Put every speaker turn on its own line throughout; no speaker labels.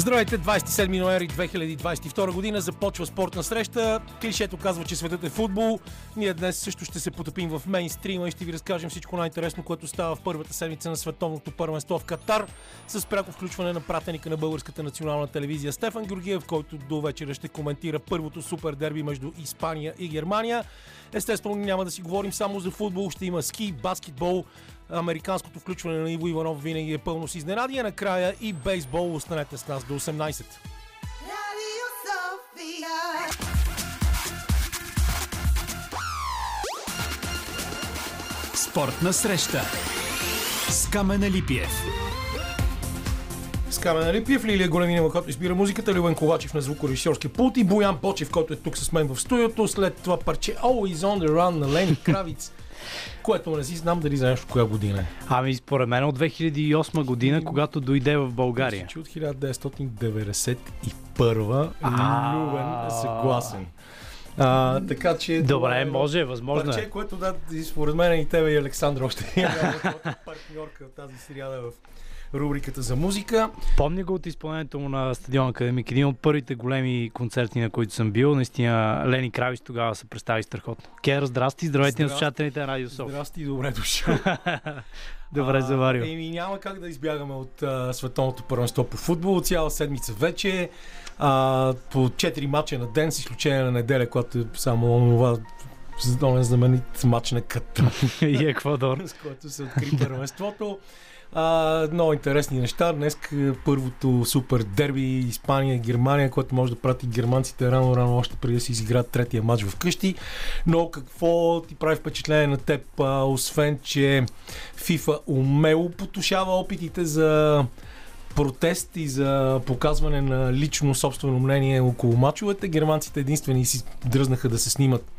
Здравейте, 27 ноември 2022 година започва спортна среща. Клишето казва, че светът е футбол. Ние днес също ще се потопим в мейнстрима и ще ви разкажем всичко най-интересно, което става в първата седмица на световното първенство в Катар с пряко включване на пратеника на българската национална телевизия Стефан Георгиев, който до вечера ще коментира първото супер дерби между Испания и Германия. Естествено, няма да си говорим само за футбол, ще има ски, баскетбол, Американското включване на Иво Иванов винаги е пълно с изненади, а накрая и бейсбол. Останете с нас до 18.
Спортна среща с Камена Липиев.
С Камена Липиев, Лилия Големинова, която избира музиката, Любен Ковачев на звукорежисьорския пулт и Боян Почев, който е тук с мен в студиото. След това парче Always on the Run на Лени Кравиц което не си знам дали знаеш коя година е.
Ами според мен от 2008 година, когато дойде в България.
Че от 1991 Любен е съгласен. А, така че.
Добре, може, възможно
парче, е. което да, според мен и тебе и Александър още е партньорка тази сериала в рубриката за музика.
Помня го от изпълнението му на стадион Академик. Един от първите големи концерти, на които съм бил. Наистина Лени Кравис тогава се представи страхотно. Кер, здрасти, здравейте здрасти, на слушателите на Радио София.
Здрасти, добре дошъл.
Добре заварил.
Еми няма как да избягаме от а, световното първенство по футбол. Цяла седмица вече. А, по 4 мача на ден, с изключение на неделя, когато е само това знаменит матч на Катар.
и Еквадор.
с който се откри първенството. А, много интересни неща. Днес първото супер дерби Испания-Германия, което може да прати германците рано-рано още преди да си изиграят третия матч вкъщи. Но какво ти прави впечатление на теб, а, освен че FIFA умело потушава опитите за протест и за показване на лично собствено мнение около мачовете. Германците единствени си дръзнаха да се снимат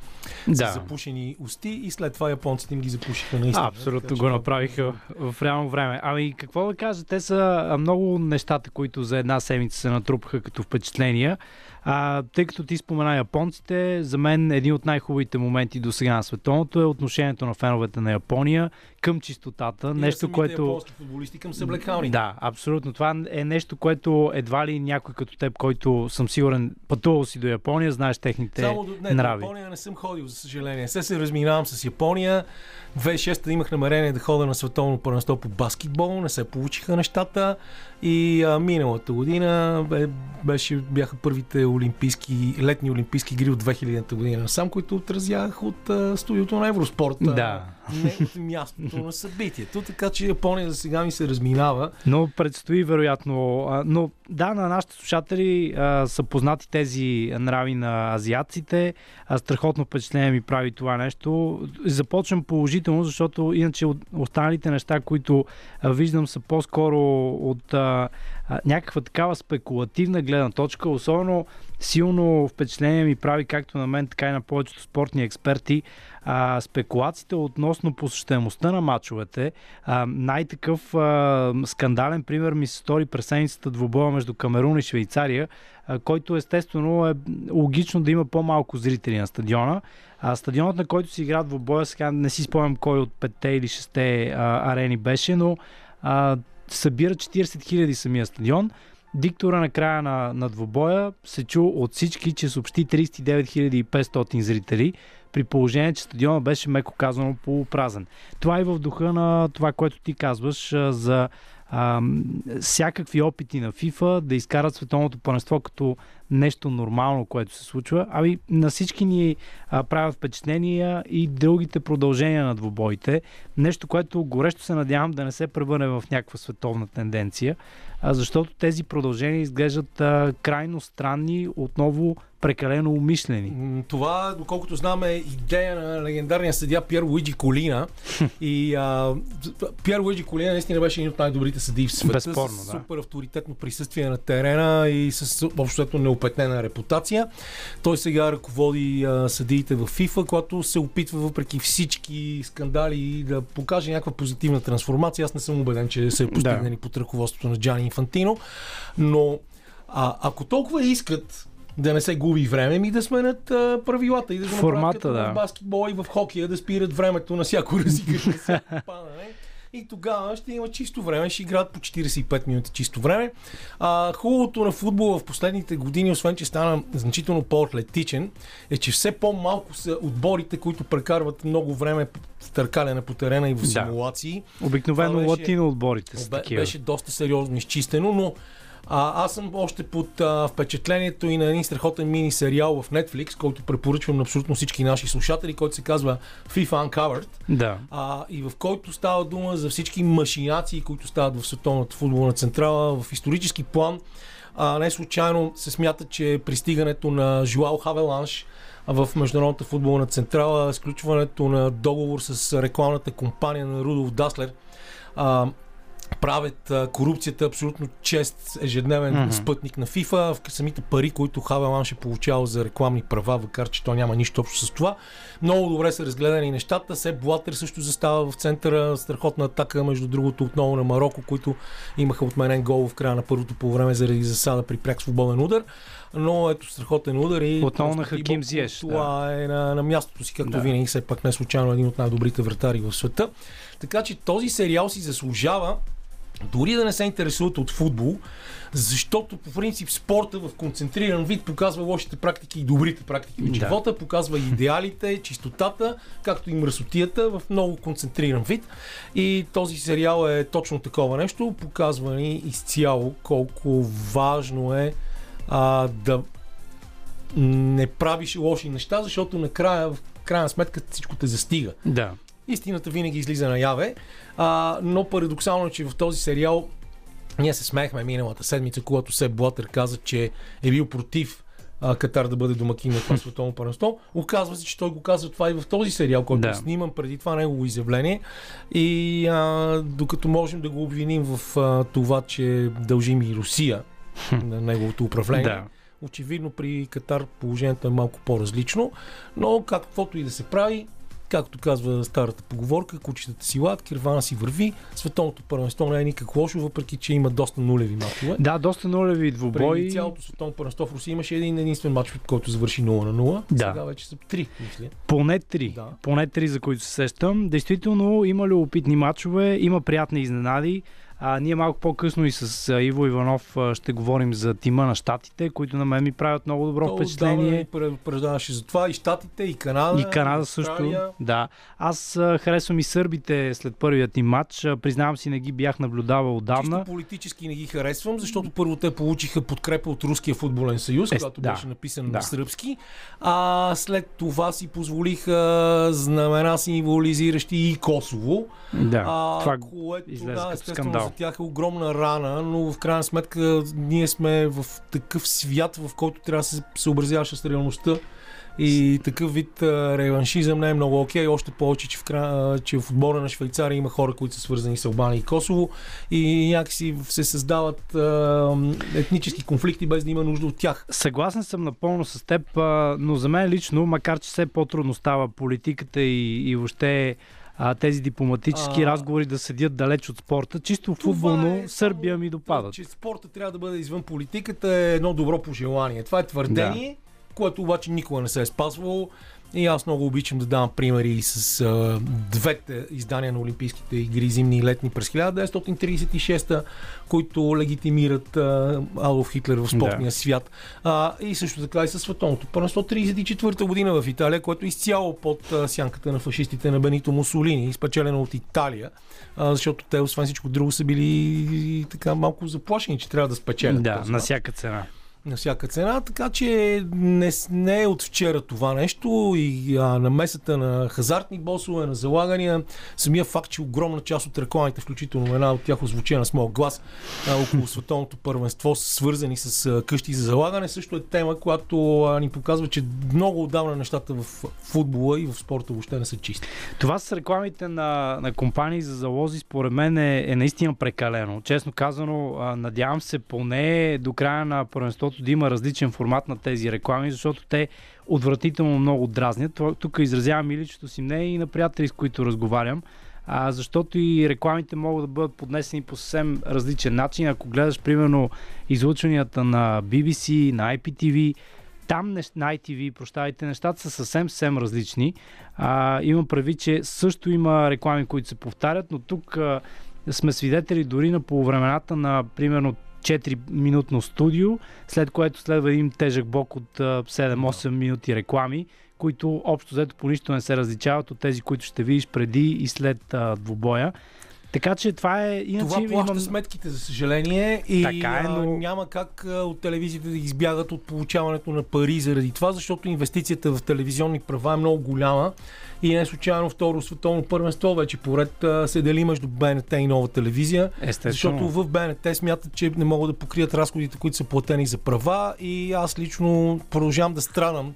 да. с запушени усти и след това японците им ги запушиха наистина.
Абсолютно така, го направиха в реално време. Ами какво да кажа, те са много нещата, които за една седмица се натрупаха като впечатления. А, тъй като ти спомена японците, за мен един от най-хубавите моменти до сега на световното е отношението на феновете на Япония към чистотата.
И
нещо, което.
Японски футболисти към съблекални.
Да, абсолютно. Това е нещо, което едва ли някой като теб, който съм сигурен пътувал си до Япония, знаеш техните
Само до, не,
нрави.
До Япония не съм ходил, за съжаление. Се се разминавам с Япония. 2006-та имах намерение да хода на световно първенство по баскетбол, не се получиха нещата. И а, миналата година бе, беше, бяха първите олимпийски, летни олимпийски игри от 2000-та година сам, които отразях от а, студиото на Евроспорта.
Да.
Не от мястото на събитието, така че Япония за сега ми се разминава.
Но предстои вероятно. Но да, на нашите слушатели са познати тези нрави на азиатците. Страхотно впечатление ми прави това нещо. Започвам положително, защото иначе останалите неща, които виждам са по-скоро от някаква такава спекулативна гледна точка. Особено силно впечатление ми прави както на мен, така и на повечето спортни експерти а, спекулациите относно посещаемостта на матчовете. А, най-такъв а, скандален пример ми се стори през седмицата двубоя между Камерун и Швейцария, а, който естествено е логично да има по-малко зрители на стадиона. А, стадионът, на който си играят двубоя, сега не си спомням кой от петте или шесте а, арени беше, но а, събира 40 000 самия стадион. Диктора на края на, на двобоя се чу от всички, че съобщи 39 500 зрители, при положение, че стадиона беше меко казано полупразен. Това е в духа на това, което ти казваш за а, всякакви опити на FIFA да изкарат световното първенство като нещо нормално, което се случва. Ами на всички ни а, правят впечатления и другите продължения на двубоите. Нещо, което горещо се надявам да не се превърне в някаква световна тенденция, защото тези продължения изглеждат крайно странни, отново прекалено умишлени.
Това, доколкото знам, е идея на легендарния съдия Пьер Луиджи Колина. и а, Пьер Луиджи Колина наистина беше един от най-добрите съдии в света.
Безспорно,
с
да.
супер авторитетно присъствие на терена и с общото неопетнена репутация. Той сега ръководи а, съдиите в ФИФА, която се опитва въпреки всички скандали да покаже някаква позитивна трансформация. Аз не съм убеден, че се е постигнали да. под ръководството на Джани Инфантино. Но а, ако толкова искат да не се губи време, ми да сменят а, правилата и да го
Формата,
да.
в
баскетбол и в хокея, да спират времето на всяко разигране. и тогава ще има чисто време, ще играят по 45 минути чисто време. А, хубавото на футбола в последните години, освен че стана значително по-атлетичен, е, че все по-малко са отборите, които прекарват много време в търкаляне по терена и в симулации.
Да. Обикновено беше, латино отборите са
бе, Беше доста сериозно изчистено, но а, аз съм още под а, впечатлението и на един страхотен мини сериал в Netflix, който препоръчвам на абсолютно всички наши слушатели, който се казва FIFA Uncovered.
Да.
А, и в който става дума за всички машинации, които стават в световната футболна централа, в исторически план. А, не случайно се смята, че пристигането на Жуал Хавеланш в Международната футболна централа, сключването на договор с рекламната компания на Рудолф Даслер, а, правят а, корупцията абсолютно чест ежедневен mm-hmm. спътник на FIFA. В самите пари, които Хавелан ще получава за рекламни права, макар че то няма нищо общо с това. Много добре са разгледани нещата. Сеп Блатер също застава в центъра. Страхотна атака, между другото, отново на Марокко, които имаха отменен гол в края на първото по време заради засада при пряк свободен удар. Но ето страхотен удар и
отново на Хаким Зиеш.
Това да. е на, на мястото си, както да. винаги, все пак не случайно един от най-добрите вратари в света. Така че този сериал си заслужава дори да не се интересуват от футбол, защото по принцип спорта в концентриран вид показва лошите практики и добрите практики в живота, да. показва идеалите, чистотата, както и мръсотията в много концентриран вид. И този сериал е точно такова нещо, показва ни изцяло колко важно е а, да не правиш лоши неща, защото накрая, в крайна сметка всичко те застига.
Да.
Истината винаги излиза наяве, а, но парадоксално е, че в този сериал ние се смеехме миналата седмица, когато Себ Блатър каза, че е бил против а, Катар да бъде домакин на това световно първенство. Оказва се, че той го казва това и в този сериал, който да. снимам преди това негово изявление. И а, докато можем да го обвиним в а, това, че дължим и Русия на неговото управление. Да. Очевидно при Катар положението е малко по-различно, но каквото и да се прави, Както казва старата поговорка, кучетата си лад, кирвана си върви. Световното първенство не е никак лошо, въпреки че има доста нулеви мачове.
Да, доста нулеви двубои.
Преди цялото световно първенство в Русия имаше един единствен матч, който завърши 0 на 0. Да. Сега вече са 3, мисля.
Поне 3. Да. Поне 3, за които се сещам. Действително има любопитни матчове, има приятни изненади. А, ние малко по-късно и с Иво Иванов ще говорим за тима на щатите, които на мен ми правят много добро То, впечатление.
Да, предупреждаваше за това и щатите, и Канада.
И Канада също. Австралия. Да. Аз а, харесвам и сърбите след първият им матч. Признавам си, не ги бях наблюдавал отдавна.
Чисто политически не ги харесвам, защото първо те получиха подкрепа от Руския футболен съюз, е, когато да, беше написан да. на сръбски. А след това си позволиха знамена символизиращи и Косово.
Да,
а,
това
което, да, естествено, тях е огромна рана, но в крайна сметка ние сме в такъв свят, в който трябва да се съобразяваш с реалността и такъв вид реваншизъм не е много окей, още повече, че в, кра... че в отбора на Швейцария има хора, които са свързани с Албания и Косово и някакси се създават етнически конфликти без да има нужда от тях.
Съгласен съм напълно с теб, но за мен лично, макар че все по-трудно става политиката и, и въобще а, тези дипломатически а... разговори да седят далеч от спорта. Чисто футболно е Сърбия ми допадат.
Че спорта трябва да бъде извън политиката е едно добро пожелание. Това е твърдение, да. което обаче никога не се е спазвало. И аз много обичам да давам примери с а, двете издания на Олимпийските игри, зимни и летни през 1936, които легитимират а, Алов Хитлер в спортния да. свят. А, и също така и със световното първенство 34 година в Италия, което е изцяло под а, сянката на фашистите на Бенито Мусолини, изпечелено от Италия, а, защото те, освен всичко друго, са били така малко заплашени, че трябва да спечелят.
Да, на всяка цена
на всяка цена, така че не, не е от вчера това нещо и а, намесата на хазартни босове, на залагания, самия факт, че огромна част от рекламите, включително една от тях озвучена с моят глас а, около световното първенство, са свързани с а, къщи за залагане, също е тема, която а, ни показва, че много отдавна нещата в футбола и в спорта въобще не са чисти.
Това с рекламите на, на компании за залози, според мен е, е наистина прекалено. Честно казано, а, надявам се поне до края на първенството защото да има различен формат на тези реклами, защото те отвратително много дразнят. Тук изразявам и личното си мнение и на приятели, с които разговарям. А, защото и рекламите могат да бъдат поднесени по съвсем различен начин. Ако гледаш, примерно, излъчванията на BBC, на IPTV, там на ITV, прощавайте, нещата са съвсем, съвсем различни. А, имам прави, че също има реклами, които се повтарят, но тук а, сме свидетели дори на полувремената на примерно 4-минутно студио, след което следва един тежък блок от 7-8 минути реклами, които общо взето по нищо не се различават от тези, които ще видиш преди и след а, двубоя. Така че това е...
Иначе това плаща имам... сметките, за съжаление. И
така е, но...
няма как от телевизията да избягат от получаването на пари заради това, защото инвестицията в телевизионни права е много голяма. И не случайно второ световно първенство вече поред се дели между БНТ и нова телевизия.
Естествено.
Защото в БНТ смятат, че не могат да покрият разходите, които са платени за права. И аз лично продължавам да страдам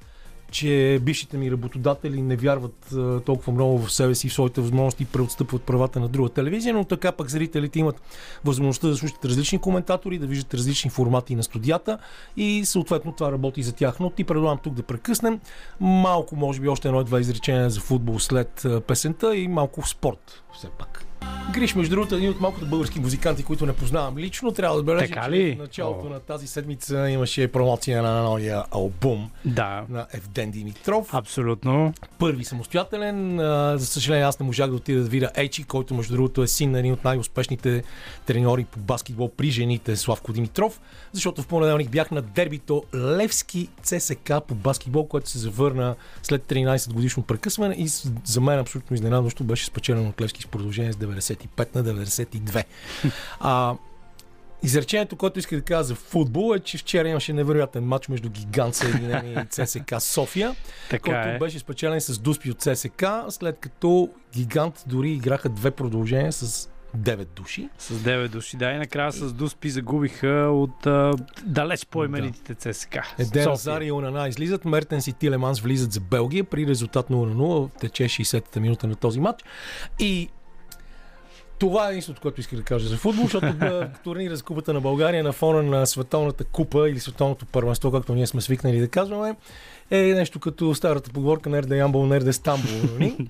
че бившите ми работодатели не вярват а, толкова много в себе си, в своите възможности и преотстъпват правата на друга телевизия, но така пък зрителите имат възможността да слушат различни коментатори, да виждат различни формати на студията и съответно това работи за тях. Но ти предлагам тук да прекъснем малко, може би още едно-два изречения за футбол след песента и малко в спорт все пак. Гриш, между другото, един от малкото български музиканти, които не познавам лично, трябва да отбележа,
така ли?
в началото О. на тази седмица имаше промоция на новия албум
да.
на Евден Димитров.
Абсолютно.
Първи самостоятелен. За съжаление, аз не можах да отида да видя Ейчи, който между другото е син на един от най-успешните треньори по баскетбол при жените Славко Димитров, защото в понеделник бях на дербито Левски ЦСК по баскетбол, което се завърна след 13 годишно прекъсване и за мен абсолютно изненадващо беше спечелено от Левски с продължение с 95 на 92. а, Изречението, което иска да кажа за футбол е, че вчера имаше невероятен матч между Гигант Съединение и ЦСК София,
така
който
е.
беше спечелен с Дуспи от ЦСК, след като Гигант дори играха две продължения с 9 души.
С 9 души, да, и накрая с Дуспи загубиха от а, далеч по-именитите да. ЦСКА.
Еден Азар и Онана излизат, Мертенс и Тилеманс влизат за Белгия при резултат 0 на 0, тече 60-та минута на този матч. И това е единството, което исках да кажа за футбол, защото турнира за Купата на България на фона на Световната купа или Световното първенство, както ние сме свикнали да казваме, е нещо като старата поговорка Нерде Ямбол, Нерде Стамбул. Нали?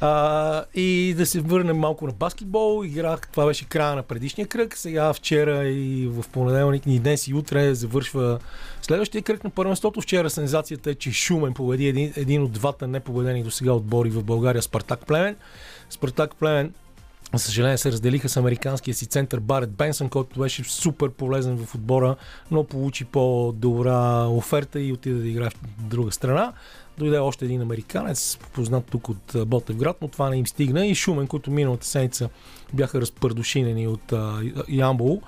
А, и да се върнем малко на баскетбол. Играх, това беше края на предишния кръг. Сега вчера и в понеделник, и днес и утре завършва следващия кръг на първенството. Вчера сензацията е, че Шумен победи един, един от двата непобедени до сега отбори в България, Спартак Племен. Спартак Племен за съжаление се разделиха с американския си център Барет Бенсън, който беше супер полезен в отбора, но получи по-добра оферта и отиде да играе в друга страна. Дойде още един американец, познат тук от Ботевград, но това не им стигна. И Шумен, които миналата седмица бяха разпърдушинени от Ямбол.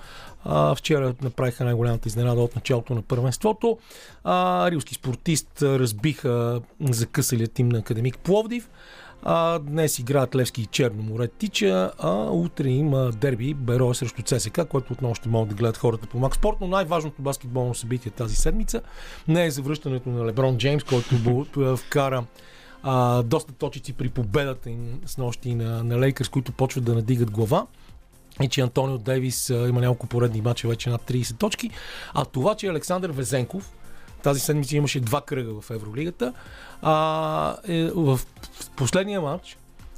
А, вчера направиха най-голямата изненада от началото на първенството. А, рилски спортист разбиха закъсалия тим на Академик Пловдив. А, днес играят Левски и Черно море Тича, а утре има дерби Беро срещу ЦСК, което отново ще могат да гледат хората по Макс Спорт, но най-важното баскетболно събитие тази седмица не е завръщането на Леброн Джеймс, който вкара а, доста точици при победата им с нощи на, на Лейкърс, които почват да надигат глава. И че Антонио Дейвис а, има няколко поредни мача вече над 30 точки, а това, че Александър Везенков, тази седмица имаше два кръга в Евролигата. А, е, в последния матч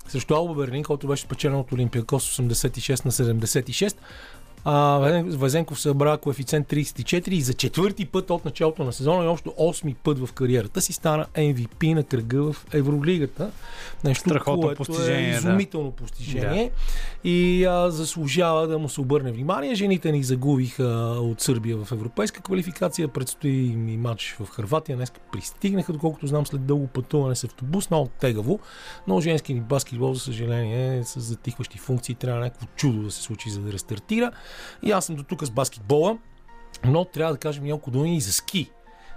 срещу Алба Берлин, който беше спечелен от Олимпиакос 86 на 76, а, Вазенков събра коефициент 34 и за четвърти път от началото на сезона и общо 8 път в кариерата си стана MVP на кръга в Евролигата. Нещо,
Страхотно което е постижение,
е изумително да. постижение да. и а, заслужава да му се обърне внимание. Жените ни загубиха от Сърбия в европейска квалификация. Предстои ми матч в Харватия. Днес пристигнаха, доколкото знам, след дълго пътуване с автобус, много тегаво. Но женски ни баскетбол, за съжаление, с затихващи функции. Трябва някакво чудо да се случи, за да рестартира. И аз съм до тук с баскетбола, но трябва да кажем няколко думи и за ски.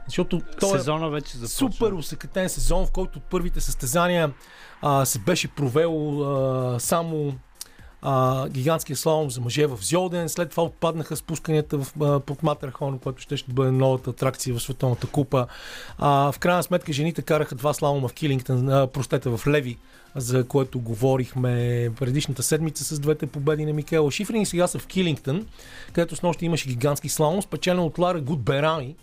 Защото той
Сезона вече
започва. супер усъкътен сезон, в който първите състезания а, се беше провел а, само а, гигантския слалом за мъже в Зьолден. След това отпаднаха спусканията в, а, под Матерхон, което ще, ще бъде новата атракция в Световната купа. А, в крайна сметка жените караха два слалома в Килингтън, а, простете в Леви, за което говорихме предишната седмица с двете победи на Микела Шифрин и сега са в Килингтън, където с нощи имаше гигантски слалом, спечелен от Лара Гудберани,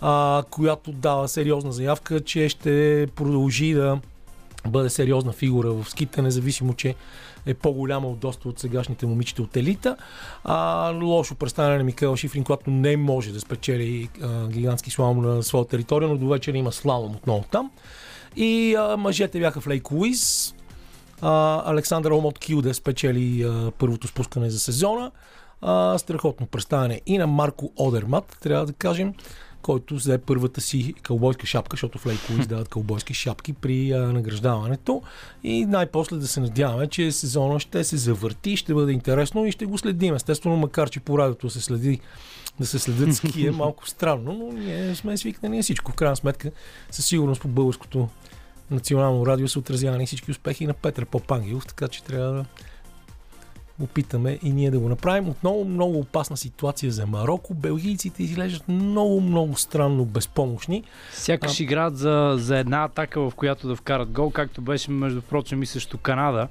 а, която дава сериозна заявка, че ще продължи да бъде сериозна фигура в ските, независимо, че е по-голяма от доста от сегашните момичета от елита. А, лошо представяне на Микаел Шифрин, когато не може да спечели а, гигантски слалом на своя територия, но до вечера има слалом отново там. И а, мъжете бяха в Лейк Луис. Александър Омот Килде спечели а, първото спускане за сезона. А, страхотно представяне и на Марко Одермат, трябва да кажем който взе първата си кълбойска шапка, защото в Лейко издават кълбойски шапки при а, награждаването. И най-после да се надяваме, че сезона ще се завърти, ще бъде интересно и ще го следим. Естествено, макар че по радиото се следи да се следят ски е малко странно, но ние сме свикнали всичко. В крайна сметка, със сигурност по българското национално радио се отразява и всички успехи на Петър Попангелов, така че трябва да опитаме и ние да го направим. Отново много опасна ситуация за Марокко. Белгийците изглеждат много, много странно безпомощни.
Сякаш а... играят за, за една атака, в която да вкарат гол, както беше между прочим и също Канада.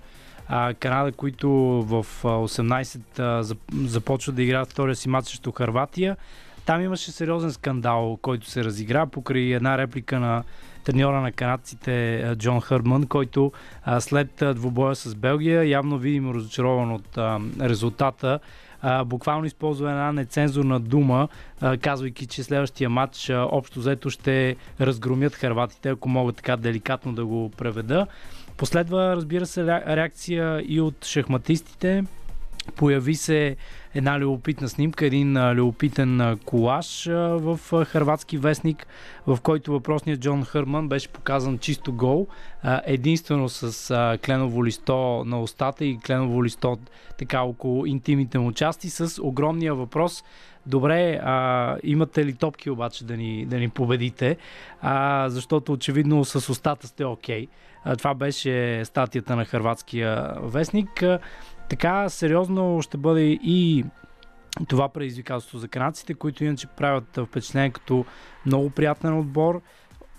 А, Канада, които в 18 а, започват да играят втория си матч срещу Харватия. Там имаше сериозен скандал, който се разигра покрай една реплика на треньора на канадците Джон Хърмън, който след двубоя с Белгия явно видимо разочарован от резултата а, буквално използва една нецензурна дума, а, казвайки, че следващия матч а, общо взето ще разгромят харватите, ако мога така деликатно да го преведа. Последва, разбира се, реакция и от шахматистите. Появи се една любопитна снимка, един любопитен колаж в хрватски вестник, в който въпросният Джон Хърман беше показан чисто гол, единствено с кленово листо на устата и кленово листо така около интимните му части с огромния въпрос Добре, а, имате ли топки обаче да ни, да ни победите? А, защото очевидно с устата сте окей. Okay. това беше статията на хрватския вестник. Така сериозно ще бъде и това предизвикателство за канадците, които иначе правят впечатление като много приятен отбор,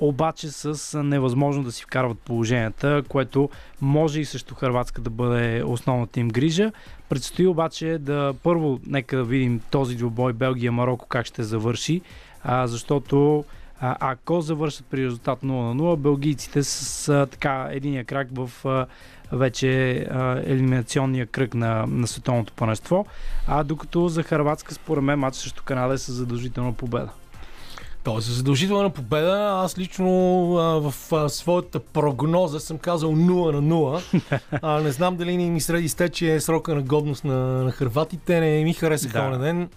обаче с невъзможно да си вкарват положенията, което може и също Харватска да бъде основната им грижа. Предстои обаче да първо нека да видим този двубой Белгия-Марокко как ще завърши, а, защото а, ако завършат при резултат 0 на 0, белгийците с така единия крак в а, вече а, елиминационния кръг на, на световното панество. А докато за Харватска, според мен, матч срещу Канада е със задължителна победа.
Тоест, за задължителна победа, аз лично а, в а, своята прогноза съм казал 0 на 0. А, не знам дали ни ми среди стече срока на годност на, на хърватите. Не ми харесаха да. ден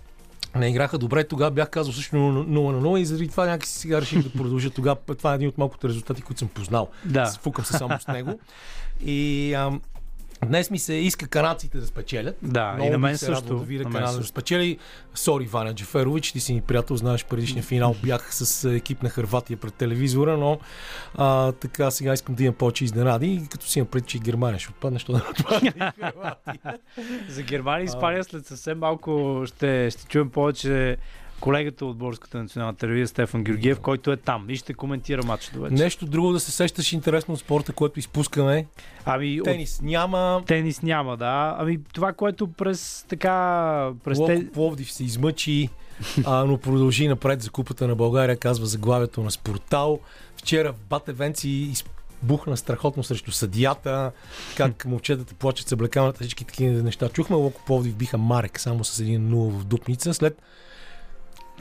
не играха добре. Тогава бях казал също 0 на 0 и заради това някакси сега реших да продължа. Тогава това е един от малкото резултати, които съм познал. Да. Фукам се само с него. И ам, Днес ми се иска канадците да спечелят.
Да, Много и на мен също.
Да видя Канада да спечели. Сори, Ваня Джеферович, ти си ми приятел, знаеш, предишния финал бях с екип на Харватия пред телевизора, но а, така сега искам да имам повече изненади и като си имам пред, че Германия ще отпадне, защото да отпадне
За Германия и Испания след съвсем малко ще, ще чуем повече колегата от Българската национална телевизия Стефан Георгиев, който е там и ще коментира матча до вече.
Нещо друго да се сещаш интересно от спорта, което изпускаме.
Ами,
тенис от... няма.
Тенис няма, да. Ами това, което през така... През
Локо те... Пловдив се измъчи, а, но продължи напред за купата на България, казва заглавието на Спортал. Вчера в Батевенци бухна страхотно срещу съдията, как момчетата плачат с облекаването, всички такива неща. Чухме Локо Пловдив биха Марек само с един 0 в Дупница. След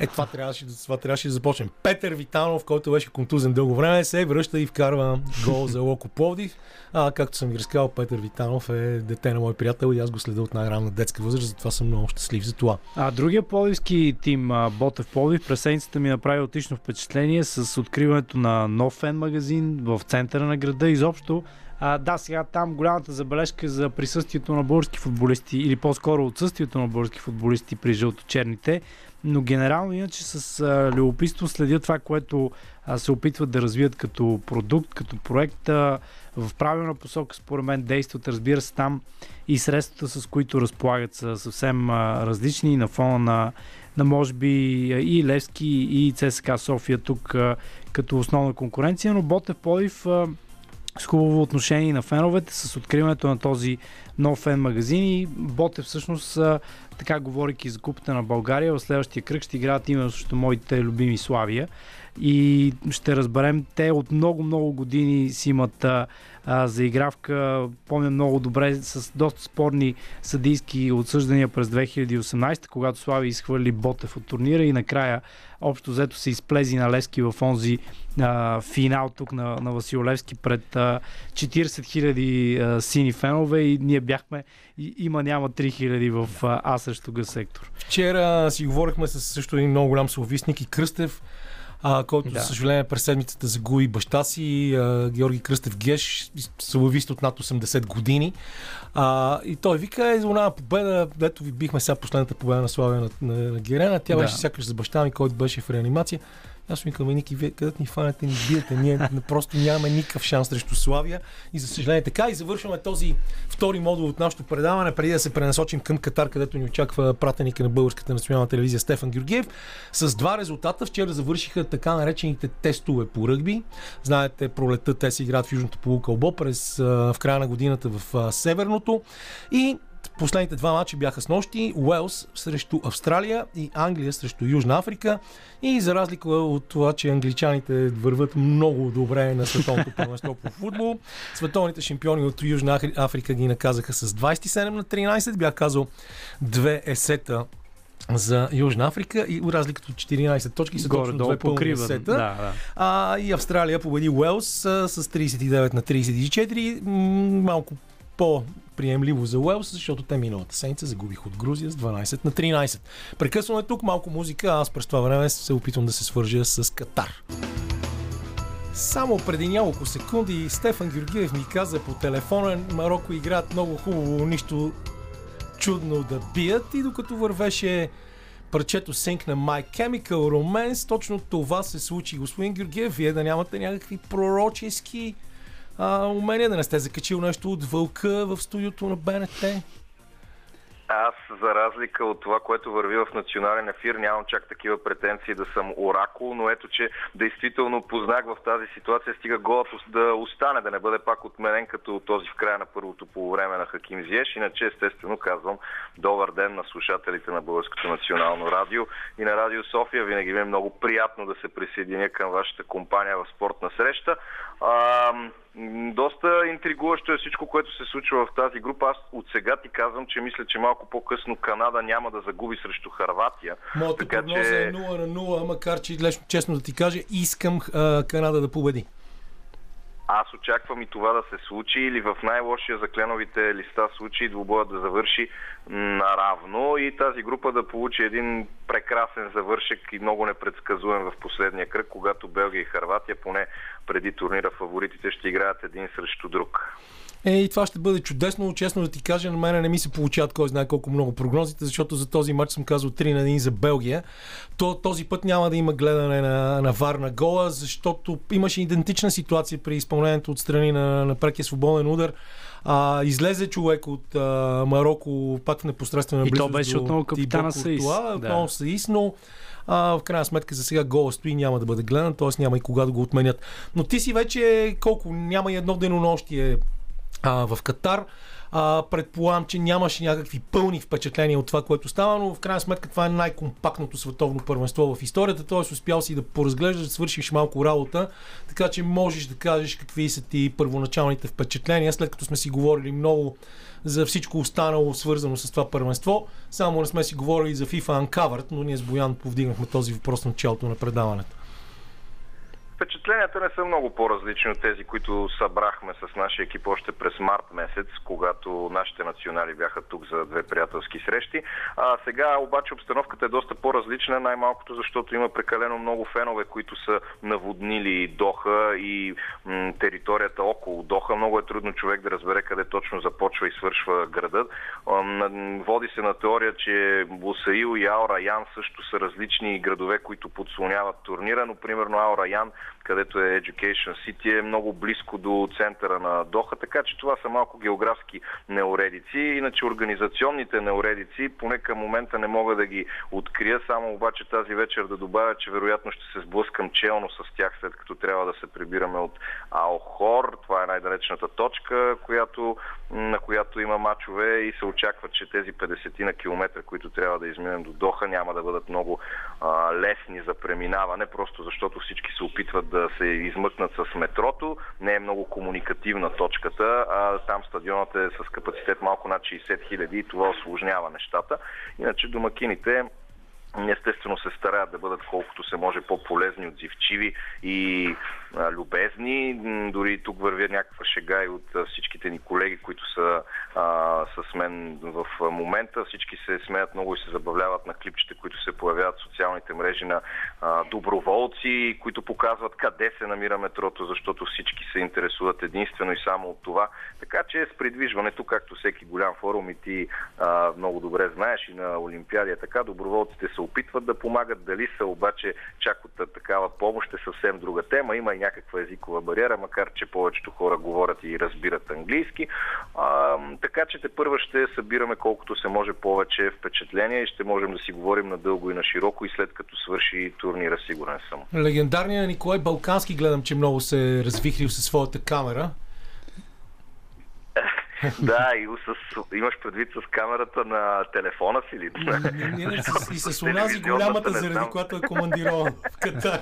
е, това трябваше, това трябваше да започнем. Петър Витанов, който беше контузен дълго време, се връща и вкарва гол за Локо Пловдив. А, както съм ви разказал, Петър Витанов е дете на мой приятел и аз го следя от най-ранна детска възраст, затова съм много щастлив за това.
А другия пловдивски тим, Ботев Пловдив, през седмицата ми направи отлично впечатление с откриването на нов фен магазин в центъра на града. Изобщо а, да, сега там голямата забележка за присъствието на български футболисти или по-скоро отсъствието на български футболисти при жълточерните но генерално иначе с а, любопитство следят това, което а, се опитват да развият като продукт, като проект. А, в правилна посока, според мен, действат. Разбира се, там и средствата, с които разполагат, са съвсем а, различни на фона на, на може би и Левски, и ЦСКА София тук а, като основна конкуренция, но Ботев Полив а, с хубаво отношение на феновете, с откриването на този много фен магазини. Боте всъщност, а, така говорики за купата на България, в следващия кръг ще играят именно срещу моите любими Славия. И ще разберем, те от много-много години си имат а, заигравка. Помня много добре с доста спорни съдийски отсъждания през 2018, когато Слави изхвърли Ботев от турнира и накрая общо взето се изплези на Левски в онзи а, финал тук на, на Васил Левски пред а, 40 000 сини фенове и ние бяхме има няма 3000 в а, А срещу сектор.
Вчера си говорихме с също един много голям словисник и Кръстев, а, който, да. за съжаление, през седмицата загуби баща си, а, Георги Кръстев Геш, славист от над 80 години. А, и той вика, е една победа, дето ви бихме сега последната победа на Славия на, на, на Герена. Тя да. беше сякаш за баща ми, който беше в реанимация. Аз казвам, Ники, вие където ни фанете, ни биете, ние просто нямаме никакъв шанс срещу Славия. И за съжаление така и завършваме този втори модул от нашото предаване, преди да се пренасочим към Катар, където ни очаква пратеника на Българската национална телевизия Стефан Георгиев. С два резултата вчера завършиха така наречените тестове по ръгби. Знаете, пролета те се играят в Южното полукълбо през в края на годината в Северното. И Последните два мача бяха с нощи. Уелс срещу Австралия и Англия срещу Южна Африка. И за разлика от това, че англичаните върват много добре на световното първенство по футбол, световните шампиони от Южна Африка ги наказаха с 27 на 13. Бях казал две есета за Южна Африка и разликата от 14 точки са Горе, точно две сета. Да, да. А, и Австралия победи Уелс с 39 на 34. Малко по-приемливо за Уелс, защото те миналата седмица загубих от Грузия с 12 на 13. Прекъсваме тук малко музика, аз през това време се опитвам да се свържа с Катар. Само преди няколко секунди Стефан Георгиев ми каза по телефона, Марокко играят много хубаво, нищо чудно да бият и докато вървеше парчето Sync на My Chemical Romance, точно това се случи. Господин Георгиев, вие да нямате някакви пророчески а, умение да не сте закачил нещо от вълка в студиото на БНТ?
Аз, за разлика от това, което върви в национален ефир, нямам чак такива претенции да съм оракул, но ето, че действително познах в тази ситуация, стига голът да остане, да не бъде пак отменен като този в края на първото полувреме на Хаким Зиеш. Иначе, естествено, казвам добър ден на слушателите на Българското национално радио и на Радио София. Винаги ми е много приятно да се присъединя към вашата компания в спортна среща. А, доста интригуващо е всичко, което се случва в тази група. Аз от сега ти казвам, че мисля, че малко по-късно Канада няма да загуби срещу Харватия.
Моята така, прогноза че... е 0 на 0, макар че лично, честно да ти кажа, искам а, Канада да победи.
Аз очаквам и това да се случи или в най-лошия за кленовите листа случай двубоя да завърши наравно и тази група да получи един прекрасен завършек и много непредсказуем в последния кръг, когато Белгия и Харватия поне преди турнира фаворитите ще играят един срещу друг.
Е, и това ще бъде чудесно. Честно да ти кажа, на мен не ми се получават кой знае колко много прогнозите, защото за този матч съм казал 3 на 1 за Белгия. То, този път няма да има гледане на, на варна гола, защото имаше идентична ситуация при изпълнението от страни на, на прекия свободен удар. А, излезе човек от а, Марокко пак в непосредствена
близост. И то беше отново капитана Саис.
Това, отново да. Саис, но а, в крайна сметка за сега гола стои няма да бъде гледан, т.е. няма и кога да го отменят. Но ти си вече колко, няма и едно денонощие а, в Катар. А, предполагам, че нямаше някакви пълни впечатления от това, което става, но в крайна сметка това е най-компактното световно първенство в историята. Т.е. успял си да поразглеждаш, да свършиш малко работа, така че можеш да кажеш какви са ти първоначалните впечатления, след като сме си говорили много за всичко останало свързано с това първенство. Само не сме си говорили за FIFA Uncovered, но ние с Боян повдигнахме този въпрос на началото на предаването.
Впечатленията не са много по-различни от тези, които събрахме с нашия екип още през март месец, когато нашите национали бяха тук за две приятелски срещи. А сега обаче обстановката е доста по-различна, най-малкото защото има прекалено много фенове, които са наводнили Доха и м- територията около Доха. Много е трудно човек да разбере къде точно започва и свършва градът. Води се на теория, че Бусаил и Аура Ян също са различни градове, които подслоняват турнира, но примерно Аура Ян където е Education City, е много близко до центъра на Доха, така че това са малко географски неуредици. Иначе организационните неуредици, поне към момента не мога да ги открия, само обаче тази вечер да добавя, че вероятно ще се сблъскам челно с тях, след като трябва да се прибираме от Алхор. Това е най-далечната точка, която, на която има мачове и се очаква, че тези 50 на километра, които трябва да изминем до Доха, няма да бъдат много а, лесни за преминаване, просто защото всички се опитват да се измъкнат с метрото. Не е много комуникативна точката, а там стадионът е с капацитет малко над 60 хиляди и това осложнява нещата. Иначе домакините естествено се стараят да бъдат колкото се може по-полезни, отзивчиви и любезни. Дори тук вървя някаква шега и от всичките ни колеги, които са а, с мен в момента. Всички се смеят много и се забавляват на клипчета, които се появяват в социалните мрежи на а, доброволци, които показват къде се намира метрото, защото всички се интересуват единствено и само от това. Така че с придвижването, както всеки голям форум и ти а, много добре знаеш и на Олимпиадия, така доброволците се опитват да помагат. Дали са обаче чак от такава помощ е съвсем друга тема. Има и някаква езикова бариера, макар че повечето хора говорят и разбират английски. А, така че те първа ще събираме колкото се може повече впечатления и ще можем да си говорим надълго и на широко и след като свърши турнира, сигурен съм.
Легендарният Николай Балкански гледам, че много се е развихрил със своята камера.
да, и с, имаш предвид с камерата на телефона си ли?
Не, не, не, и с онази голямата, заради която е командирован в Катар.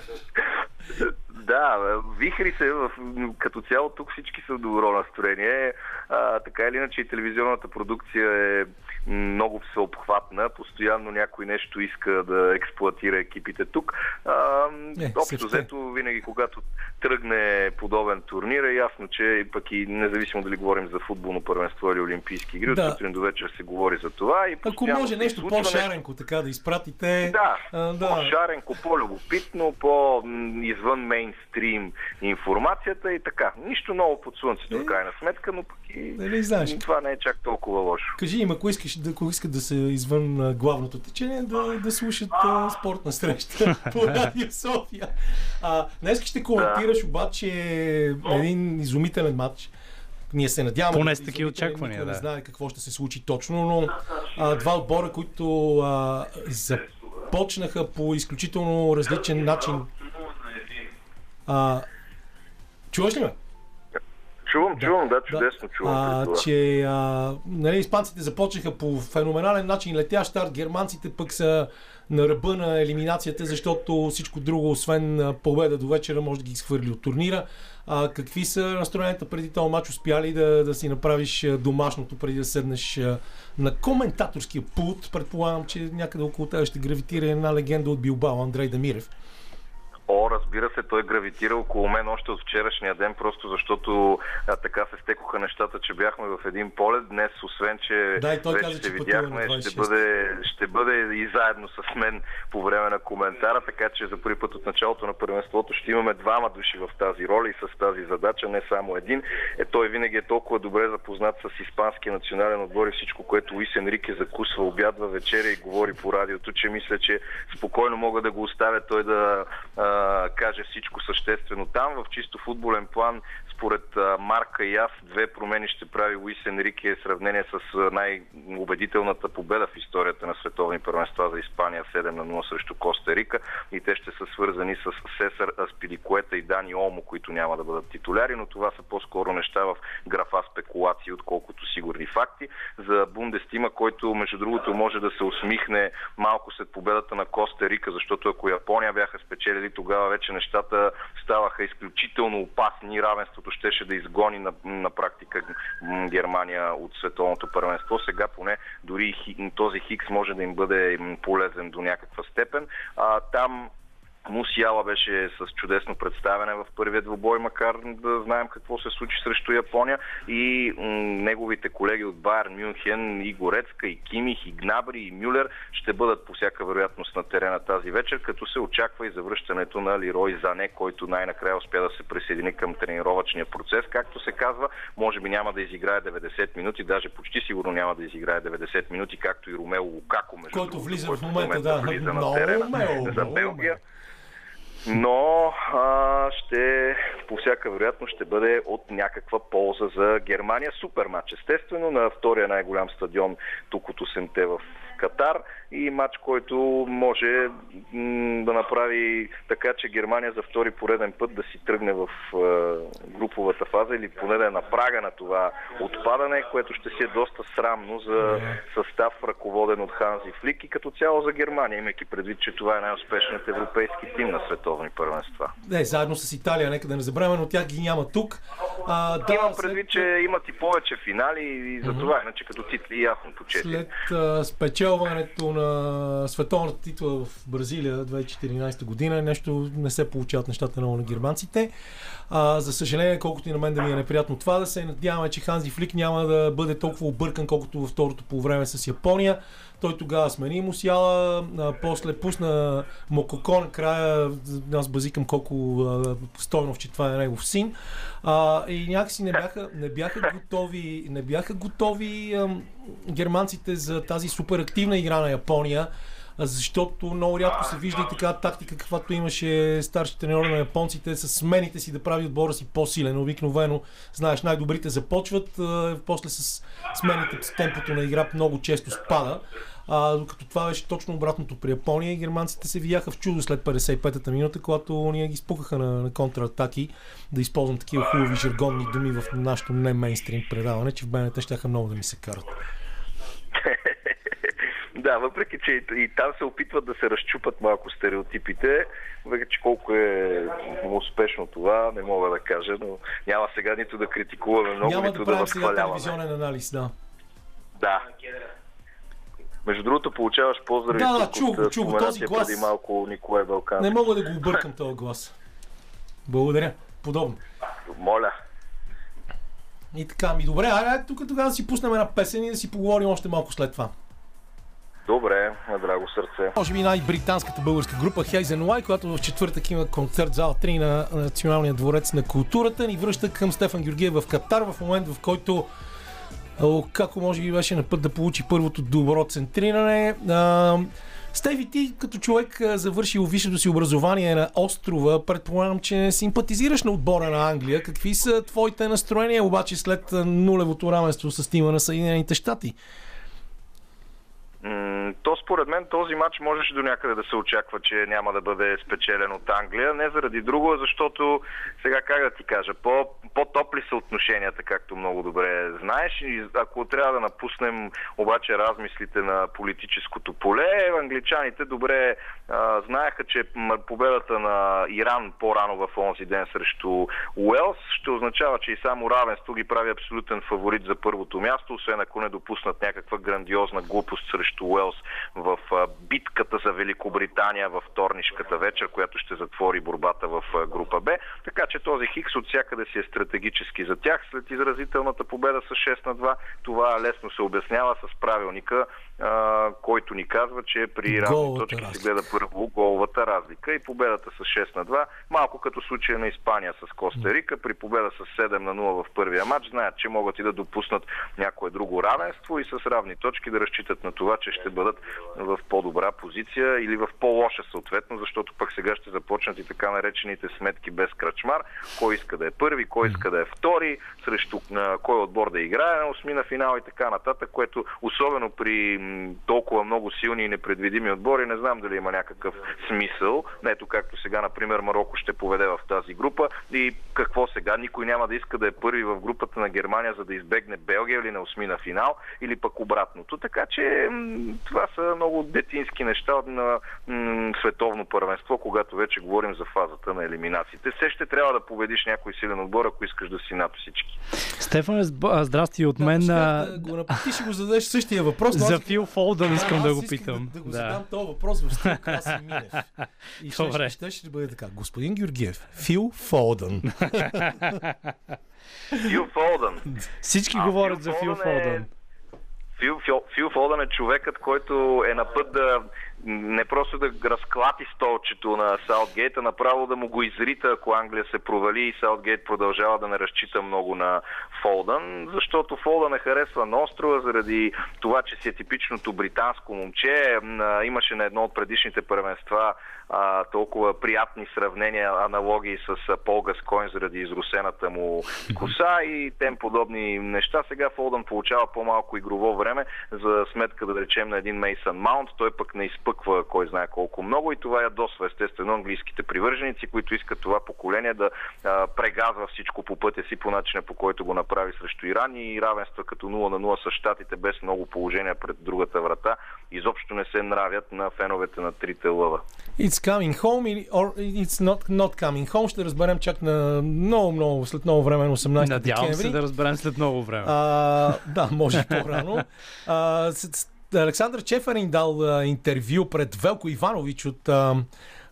Да, вихри се, в, като цяло тук всички са в добро настроение. А, така или иначе телевизионната продукция е много всеобхватна. Постоянно някой нещо иска да експлуатира екипите тук. А, е, общо взето, винаги когато тръгне подобен турнир, е ясно, че пък и независимо дали говорим за футболно първенство или олимпийски игри, да. от сутрин до вечер се говори за това. И
Ако може нещо по-шаренко така да изпратите.
Да, а, да. по-шаренко, по-любопитно, по-извън мейнстрим информацията и така. Нищо ново под слънцето, в крайна сметка, но пък и
нали, знаеш.
това не е чак толкова лошо.
Кажи им, ако, искаш, да, ако искат да се извън главното течение, да, да слушат а, спортна среща по Радио София. А, днес ще коментираш обаче един изумителен матч. Ние се надяваме.
Поне с такива очаквания.
Да. Не знае какво ще се случи точно, но а, два отбора, които а, започнаха по изключително различен начин. А, чуваш ли ме?
Чувам, да, чувам, да, чудесно да. чувам.
А, че а, нали, испанците започнаха по феноменален начин летящ старт, германците пък са на ръба на елиминацията, защото всичко друго, освен победа до вечера, може да ги изхвърли от турнира. А, какви са настроенията преди този матч? Успя ли да, да си направиш домашното преди да седнеш на коментаторския пулт? Предполагам, че някъде около тебе ще гравитира една легенда от Билбао, Андрей Дамирев.
О, разбира се, той гравитира около мен още от вчерашния ден, просто защото а, така се стекоха нещата, че бяхме в един полет. Днес, освен, че
да, и той
вече
каза,
се видяхме, ще бъде, ще бъде и заедно с мен по време на коментара, така че за първи път от началото на първенството ще имаме двама души в тази роля и с тази задача, не само един. Е, той винаги е толкова добре запознат с испанския национален отбор и всичко, което Уис Енрике закусва, обядва вечеря и говори по радиото, че мисля, че спокойно мога да го оставя той да а, каже всичко съществено там. В чисто футболен план според Марка и аз две промени ще прави Луис Енрике в сравнение с най-убедителната победа в историята на световни първенства за Испания 7 на 0 срещу Коста Рика и те ще са свързани с Сесар Аспиликуета и Дани Олмо, които няма да бъдат титуляри, но това са по-скоро неща в графа спекулации, отколкото сигурни факти. За Бундестима, който между другото може да се усмихне малко след победата на Коста Рика, защото ако Япония бяха спечелили, тогава вече нещата ставаха изключително опасни. Равенството което щеше да изгони на, на практика Германия от световното първенство. Сега поне дори този Хикс може да им бъде полезен до някаква степен. А, там Мусиала беше с чудесно представяне в първия двубой, макар да знаем какво се случи срещу Япония. И неговите колеги от Байер Мюнхен, и Горецка, и Кимих, и Гнабри, и Мюлер ще бъдат по всяка вероятност на терена тази вечер, като се очаква и завръщането на Лирой Зане, който най-накрая успя да се присъедини към тренировъчния процес. Както се казва, може би няма да изиграе 90 минути, даже почти сигурно няма да изиграе 90 минути, както и Ромео Лукако,
между който влиза в момента, да, влиза на терена
за Белгия. Но а, ще, по всяка вероятност ще бъде от някаква полза за Германия. Супер матч, естествено, на втория най-голям стадион тук от 8-те в Катар и матч, който може да направи така, че Германия за втори пореден път да си тръгне в е, груповата фаза или поне да е на прага на това отпадане, което ще си е доста срамно за състав, ръководен от Ханзи Флик и като цяло за Германия, имайки предвид, че това е най-успешният европейски тим на световни първенства.
Не, заедно с Италия, нека да не забравяме, но тях ги няма тук.
А, да, Имам предвид, след... че имат и повече финали и за това, иначе като титли ясно по 4.
След а, спечелването на световната титла в Бразилия 2014 година, нещо не се получават нещата много на германците. А, за съжаление, колкото и на мен да ми е неприятно това, да се надяваме, че Ханзи Флик няма да бъде толкова объркан, колкото във второто по време с Япония. Той тогава смени Мусяла, а, после пусна Мококо накрая. Аз базикам колко а, Стойнов, че това е негов син. А, и някакси не бяха, не бяха готови, не бяха готови а, германците за тази супер активна игра на Япония защото много рядко се вижда и така тактика, каквато имаше старши треньор на японците, с смените си да прави отбора си по-силен. Обикновено, знаеш, най-добрите започват, после с смените с темпото на игра много често спада. А, докато това беше точно обратното при Япония германците се видяха в чудо след 55-та минута, когато ние ги спукаха на, на контратаки, да използвам такива хубави жаргонни думи в нашото не мейнстрим предаване, че в БНТ ще много да ми се карат.
Да, въпреки, че и, и там се опитват да се разчупат малко стереотипите, въпреки, че колко е успешно това, не мога да кажа, но няма сега нито да критикуваме много,
няма
нито
да,
да
възхваляваме. Няма телевизионен анализ, да.
Да. Между другото, получаваш поздрави
да, да, чу, чу, този глас.
преди малко Николай Балкан.
Не мога да го объркам този глас. Благодаря. Подобно.
Моля.
И така, ми добре, айде тук тогава да си пуснем една песен и да си поговорим още малко след това.
Добре, на драго сърце.
Може би най-британската българска група Хейзен Лай, която в четвъртък има концерт зала 3 на Националния дворец на културата, ни връща към Стефан Георгиев в Катар, в момент в който како може би беше на път да получи първото добро центриране. Стеви, ти като човек завършил висшето си образование на острова, предполагам, че симпатизираш на отбора на Англия. Какви са твоите настроения обаче след нулевото равенство с тима на Съединените щати?
То според мен този матч можеше до някъде да се очаква, че няма да бъде спечелен от Англия. Не заради друго, защото сега как да ти кажа, по, по-топли са отношенията, както много добре знаеш. И ако трябва да напуснем обаче размислите на политическото поле, англичаните добре а, знаеха, че победата на Иран по-рано в онзи ден срещу Уелс ще означава, че и само равенство ги прави абсолютен фаворит за първото място, освен ако не допуснат някаква грандиозна глупост срещу Уелс в битката за Великобритания във вторнишката вечер, която ще затвори борбата в група Б. Така че този Хикс от всякъде си е стратегически за тях. След изразителната победа с 6 на 2, това лесно се обяснява с правилника, който ни казва, че при равни точки се гледа първо головата разлика и победата с 6 на 2, малко като случая на Испания с Коста Рика, при победа с 7 на 0 в първия матч, знаят, че могат и да допуснат някое друго равенство и с равни точки да разчитат на това, че ще бъдат в по-добра позиция или в по-лоша съответно, защото пък сега ще започнат и така наречените сметки без крачмар. Кой иска да е първи, кой иска да е втори, срещу кой отбор да играе на осмина финал и така нататък, което особено при толкова много силни и непредвидими отбори, не знам дали има някакъв смисъл. Ето както сега, например, Марокко ще поведе в тази група и какво сега? Никой няма да иска да е първи в групата на Германия, за да избегне Белгия или на осмина финал, или пък обратното. Така че това са много детински неща на световно първенство, когато вече говорим за фазата на елиминациите. Все ще трябва да победиш някой силен отбор, ако искаш да си над всички.
Стефан, здрасти от мен.
Да, да го, ти ще го зададеш същия въпрос.
За Фил Фолдън искам да го питам.
Да, да го задам този въпрос в стил Краси Минев. И ще, ще, ще бъде така. Господин Георгиев, Фил Фолдън.
Фил Фолдън.
Всички говорят Фил за Фил Фолдън.
Фил, Фил, Фил Фолдън е човекът, който е на път да не просто да разклати столчето на Саутгейт, а направо да му го изрита, ако Англия се провали и Саутгейт продължава да не разчита много на Фолдън, защото Фолдън е харесва на острова заради това, че си е типичното британско момче. Имаше на едно от предишните първенства а, толкова приятни сравнения, аналогии с Пол Гаскойн заради изрусената му коса и тем подобни неща. Сега Фолдън получава по-малко игрово време за сметка да речем на един Мейсън Маунт. Той пък не изпъква кой знае колко много и това ядосва естествено английските привърженици, които искат това поколение да а, прегазва всичко по пътя си по начина по който го направи срещу Иран и равенства като 0 на 0 с щатите без много положения пред другата врата изобщо не се нравят на феновете на трите лъва.
It's coming home or it's not, not coming home. Ще разберем чак на много, много, след много време, на 18
Надявам
декември.
се да разберем след много време.
А, да, може по-рано. А, Александър Чеферин дал а, интервю пред Велко Иванович от а,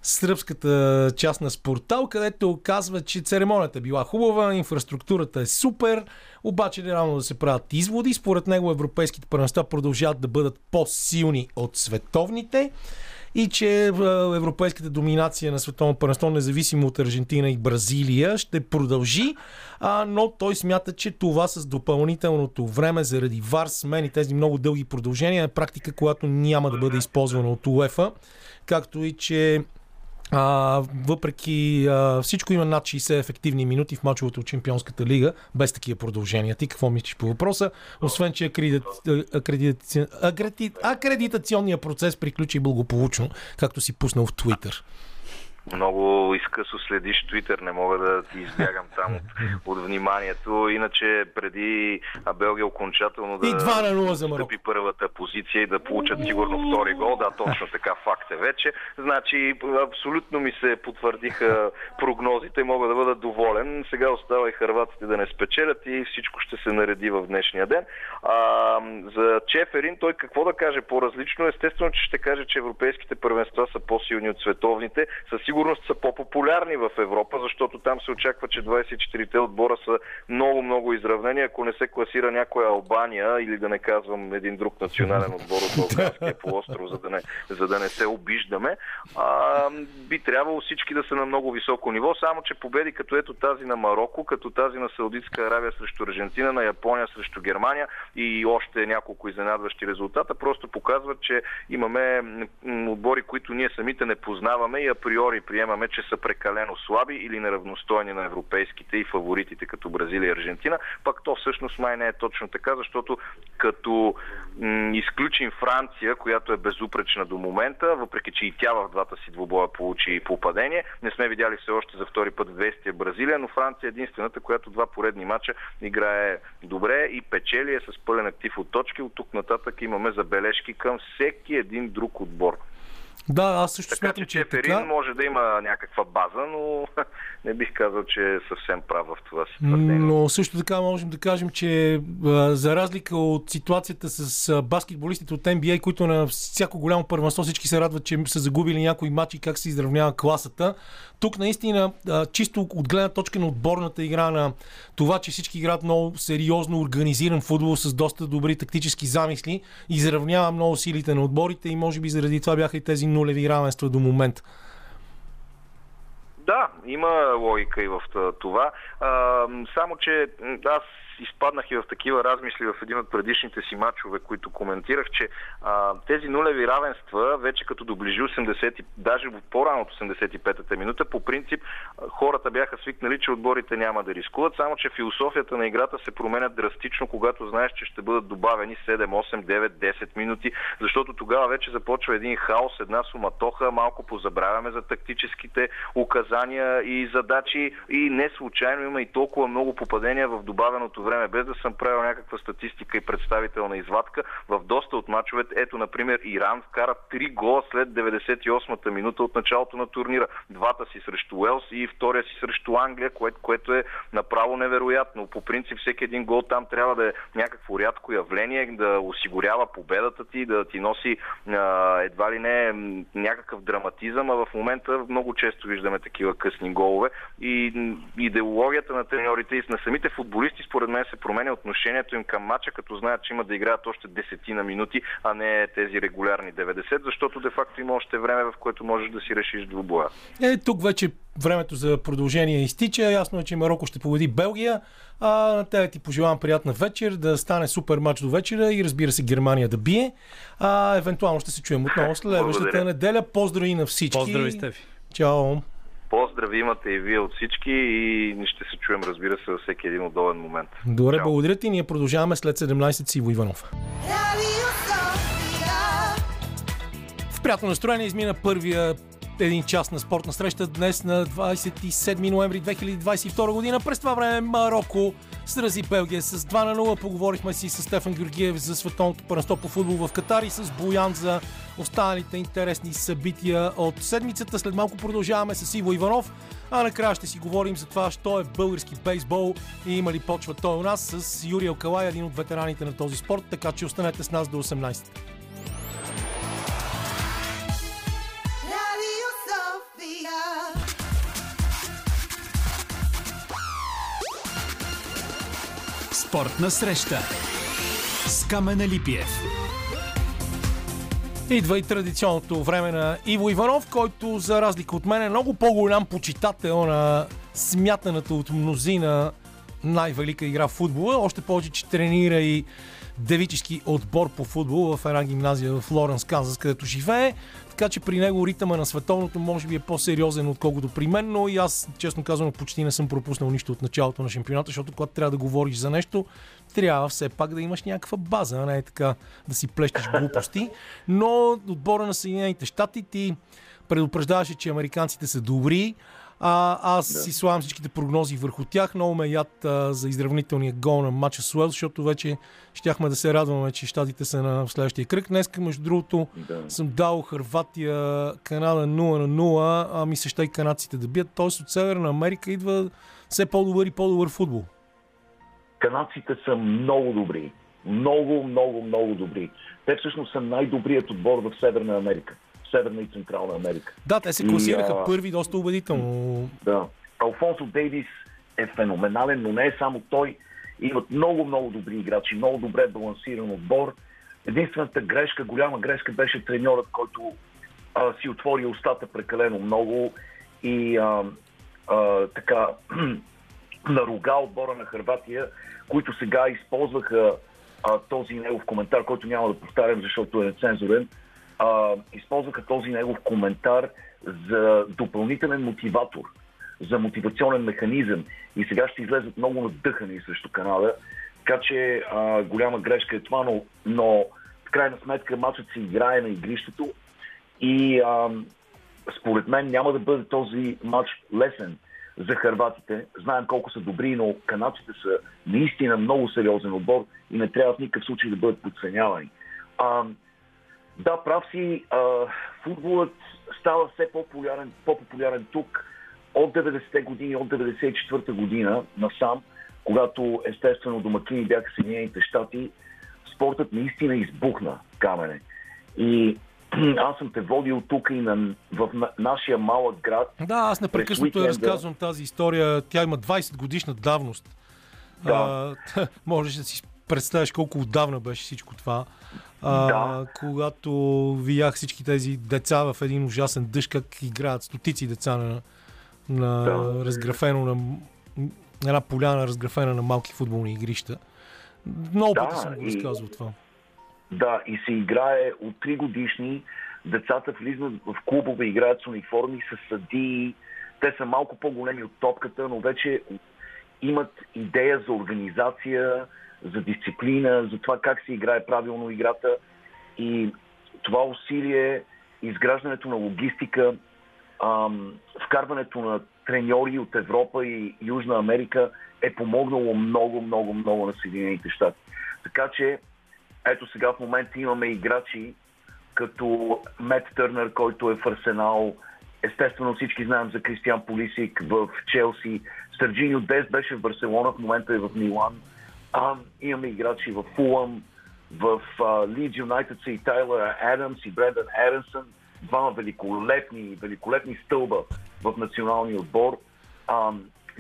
сръбската част на Спортал, където казва, че церемонията била хубава, инфраструктурата е супер, обаче реално да се правят изводи. Според него европейските първенства продължават да бъдат по-силни от световните и че европейската доминация на световно първенство, независимо от Аржентина и Бразилия, ще продължи, а, но той смята, че това с допълнителното време заради ВАР, и тези много дълги продължения е практика, която няма да бъде използвана от УЕФА, както и че а, въпреки а, всичко има над 60 ефективни минути в мачовете от Чемпионската лига, без такива продължения. Ти какво мислиш по въпроса? Освен, че акредитационният процес приключи благополучно, както си пуснал в Твитър.
Много изкъсо следиш Твитър, не мога да ти избягам там от, от вниманието. Иначе преди Белгия окончателно да
и 2 на 0 за
стъпи първата позиция и да получат сигурно втори гол, да, точно така факт е вече. Значи абсолютно ми се потвърдиха прогнозите, мога да бъда доволен. Сега остава и харватите да не спечелят и всичко ще се нареди в днешния ден. А, за Чеферин той какво да каже по-различно? Естествено, че ще каже, че европейските първенства са по-силни от световните. Със сигурност са по-популярни в Европа, защото там се очаква, че 24-те отбора са много-много изравнени. Ако не се класира някоя Албания или да не казвам един друг национален отбор от Българския полуостров, за да не, за да не се обиждаме, а, би трябвало всички да са на много високо ниво, само че победи като ето тази на Марокко, като тази на Саудитска Аравия срещу Аржентина, на Япония срещу Германия и още няколко изненадващи резултата, просто показват, че имаме отбори, които ние самите не познаваме и априори приемаме, че са прекалено слаби или неравностойни на европейските и фаворитите като Бразилия и Аржентина, пък то всъщност май не е точно така, защото като м- изключим Франция, която е безупречна до момента, въпреки че и тя в двата си двубоя получи попадение, не сме видяли все още за втори път в действие Бразилия, но Франция е единствената, която два поредни мача играе добре и печели е с пълен актив от точки. От тук нататък имаме забележки към всеки един друг отбор.
Да, аз също
така,
смятам, че,
че е така. може да има някаква база, но не бих казал, че е съвсем прав в това си твърдение.
Но също така можем да кажем, че за разлика от ситуацията с баскетболистите от NBA, които на всяко голямо първенство всички се радват, че са загубили някои матчи как се изравнява класата, тук наистина чисто от гледна точка на отборната игра на това, че всички играят много сериозно организиран футбол с доста добри тактически замисли, изравнява много силите на отборите и може би заради това бяха и тези нулеви равенства до момента.
Да, има логика и в това. Само, че аз изпаднах и в такива размисли в един от предишните си матчове, които коментирах, че а, тези нулеви равенства, вече като доближи 80, даже по-рано от 85-та минута, по принцип хората бяха свикнали, че отборите няма да рискуват, само че философията на играта се променя драстично, когато знаеш, че ще бъдат добавени 7, 8, 9, 10 минути, защото тогава вече започва един хаос, една суматоха, малко позабравяме за тактическите указания и задачи и не случайно има и толкова много попадения в добавеното време, без да съм правил някаква статистика и представителна извадка, в доста от мачовете, ето, например, Иран вкара 3 гола след 98-та минута от началото на турнира. Двата си срещу Уелс и втория си срещу Англия, което, което е направо невероятно. По принцип, всеки един гол там трябва да е някакво рядко явление, да осигурява победата ти, да ти носи а, едва ли не някакъв драматизъм, а в момента много често виждаме такива късни голове. И идеологията на треньорите и на самите футболисти, според мен, мен се променя отношението им към матча, като знаят, че има да играят още десетина минути, а не тези регулярни 90, защото де-факто има още време, в което можеш да си решиш двубоя.
Е, тук вече времето за продължение изтича. Ясно е, че Марокко ще победи Белгия. А на тебе ти пожелавам приятна вечер, да стане супер матч до вечера и разбира се Германия да бие. А, евентуално ще се чуем отново следващата неделя. Поздрави на всички.
Поздрави, Стефи.
Чао.
Поздрави имате и вие от всички и ще се чуем, разбира се, във всеки един удобен момент.
Добре, Чао. благодаря ти. Ние продължаваме след 17 с Иво Иванов. В приятно настроение измина първия един час на спортна среща днес на 27 ноември 2022 година. През това време Марокко срази Белгия с 2 на 0. Поговорихме си с Стефан Георгиев за световното първенство по футбол в Катар и с Боян за останалите интересни събития от седмицата. След малко продължаваме с Иво Иванов, а накрая ще си говорим за това, що е български бейсбол и има ли почва той у нас с Юрий Алкалай, един от ветераните на този спорт, така че останете с нас до 18.
Спортна среща с Камена Липиев.
Идва и традиционното време на Иво Иванов, който за разлика от мен е много по-голям почитател на смятаната от мнозина най-велика игра в футбола. Още повече, че тренира и девически отбор по футбол в една гимназия в Лоренс, Канзас, където живее. Така че при него ритъма на световното може би е по-сериозен, отколкото при мен, но и аз, честно казвам, почти не съм пропуснал нищо от началото на шампионата, защото когато трябва да говориш за нещо, трябва все пак да имаш някаква база, а не е така да си плещеш глупости. Но отбора на Съединените щати ти предупреждаваше, че американците са добри, а, аз да. си слагам всичките прогнози върху тях. Много ме яд а, за изравнителния гол на матча с Уелс, защото вече щяхме да се радваме, че щатите са на следващия кръг. Днес, между другото, да. съм дал Харватия, Канада 0 на 0, а ми се ще и канадците да бият. Тоест от Северна Америка идва все по-добър и по-добър футбол.
Канадците са много добри. Много, много, много добри. Те всъщност са най-добрият отбор в Северна Америка. Северна и Централна Америка.
Да, те се класираха и, а... първи доста убедително.
Да. Алфонсо Дейвис е феноменален, но не е само той. Имат много, много добри играчи, много добре балансиран отбор. Единствената грешка, голяма грешка беше треньорът, който а, си отвори устата прекалено много и а, а, така наруга отбора на Харватия, които сега използваха а, този негов коментар, който няма да повтарям, защото е нецензурен, а, използваха този негов коментар за допълнителен мотиватор, за мотивационен механизъм. И сега ще излезат много надъхани срещу Канада. Така че а, голяма грешка е това, но, но в крайна сметка матчът се играе на игрището и а, според мен няма да бъде този матч лесен за харватите. Знаем колко са добри, но канадците са наистина много сериозен отбор и не трябва в никакъв случай да бъдат подценявани. А, да, прав си. А, футболът става все по-популярен, по-популярен тук от 90-те години, от 94-та година насам, когато естествено домакини бяха Съединените щати. Спортът наистина избухна камене. И аз съм те водил тук и на, в на, нашия малък град.
Да, аз непрекъснато я разказвам тази история. Тя има 20 годишна давност. Да. А, можеш да си представяш колко отдавна беше всичко това. А, да. Когато видях всички тези деца в един ужасен дъжд, как играят стотици деца на, на да. разграфено на една поляна, разграфена на малки футболни игрища. Много да, пъти съм го разказвал това.
Да, и се играе от 3 годишни. Децата влизат в клубове, играят с униформи, с съдии. Те са малко по-големи от топката, но вече имат идея за организация, за дисциплина, за това как се играе правилно играта. И това усилие, изграждането на логистика, ам, вкарването на треньори от Европа и Южна Америка е помогнало много, много, много на Съединените щати. Така че, ето сега в момента имаме играчи като Мет Търнър, който е в Арсенал. Естествено всички знаем за Кристиан Полисик в Челси. Сърджинио Дес беше в Барселона, в момента е в Милан. А, имаме играчи в Фулъм, в Лидж Юнайтед са и Тайлър Адамс и Брендан Еренсън, двама великолепни, великолепни стълба в националния отбор. А,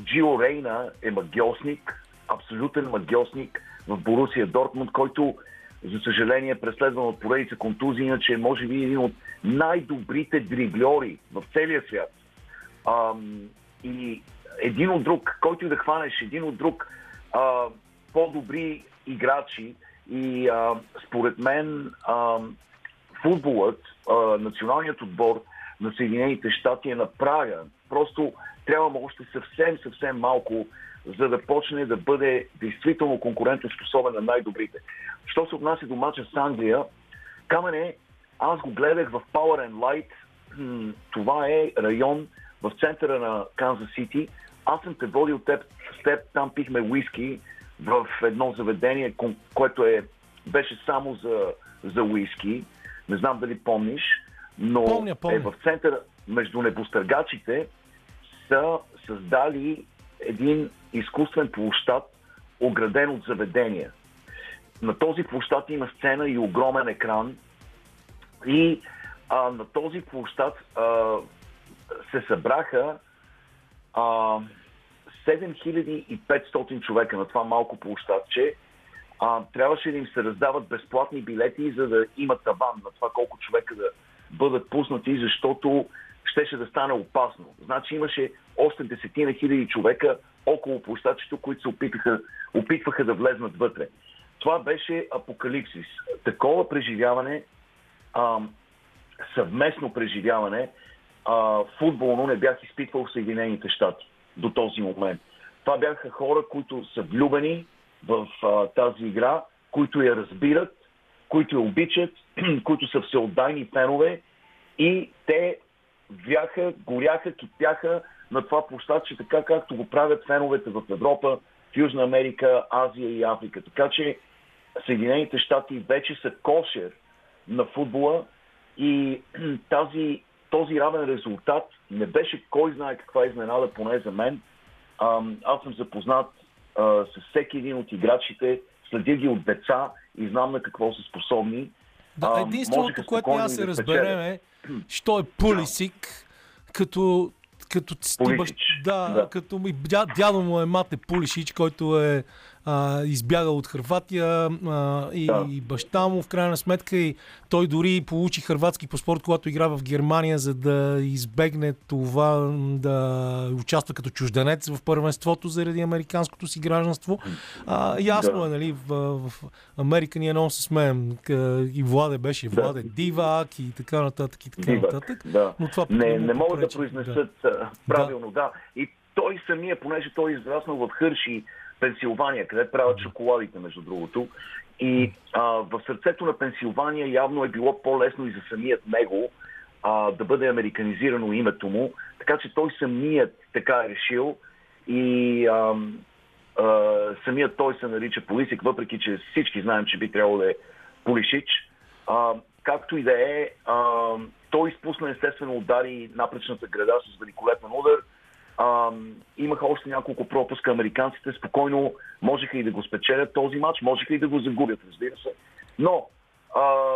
Джио Рейна е магиосник, абсолютен магиосник в Борусия Дортмунд, който за съжаление е преследван от поредица контузии, иначе е може би един от най-добрите дрибльори в целия свят. Ам, и един от друг, който да хванеш, един от друг а, по-добри играчи и а, според мен а, футболът, а, националният отбор на Съединените щати е на прага. Просто трябва още съвсем, съвсем малко, за да почне да бъде действително конкурентоспособен на най-добрите. Що се отнася до мача с Англия, Камене, аз го гледах в Power and Light. Това е район в центъра на Канзас Сити. Аз съм те водил теб, с теб, там пихме уиски в едно заведение, което е, беше само за, за уиски. Не знам дали помниш, но
помня, помня.
е в центъра между небостъргачите са създали един изкуствен площад, ограден от заведения. На този площад има сцена и огромен екран. И а, на този площад а, се събраха а, 7500 човека на това малко площадче. А, трябваше да им се раздават безплатни билети, за да има таван на това колко човека да бъдат пуснати, защото щеше да стане опасно. Значи имаше още десетина хиляди човека около площадчето, които се опитаха, опитваха да влезнат вътре. Това беше апокалипсис. Такова преживяване, а, съвместно преживяване, а, футболно не бях изпитвал в Съединените щати до този момент. Това бяха хора, които са влюбени в а, тази игра, които я разбират, които я обичат, които са всеотдайни фенове и те вяха, горяха, кипяха на това площадче, така както го правят феновете в Европа, в Южна Америка, Азия и Африка. Така че Съединените щати вече са кошер на футбола и тази, този равен резултат не беше кой знае каква изненада, поне за мен. Аз съм запознат а, с всеки един от играчите, следя ги от деца и знам на какво са способни.
Да, единственото, което аз се да разберем е, що е Пулисик, като като, да, да, като дядо му е Мате Пулишич, който е а, избягал от Харватия а, и, да. и баща му в крайна сметка и той дори получи хрватски паспорт, когато игра в Германия, за да избегне това да участва като чужденец в първенството заради американското си гражданство. А, ясно да. е, нали, в, в Америка ние много се смеем. И Владе беше Владе да. Дивак и така нататък и така Дивак, нататък.
Да. Но това не, не могат да произнесат да. правилно, да. да. И той самия, понеже той е израснал в Хърши, Пенсилвания, къде правят шоколадите, между другото. И а, в сърцето на Пенсилвания явно е било по-лесно и за самият него а, да бъде американизирано името му, така че той самият така е решил и а, а, самият той се нарича Полисик, въпреки че всички знаем, че би трябвало да е Полишич. А, както и да е, а, той изпусна естествено удари напречната града с великолепен удар – а, имаха още няколко пропуска. Американците спокойно можеха и да го спечелят този матч, можеха и да го загубят, разбира се. Но а,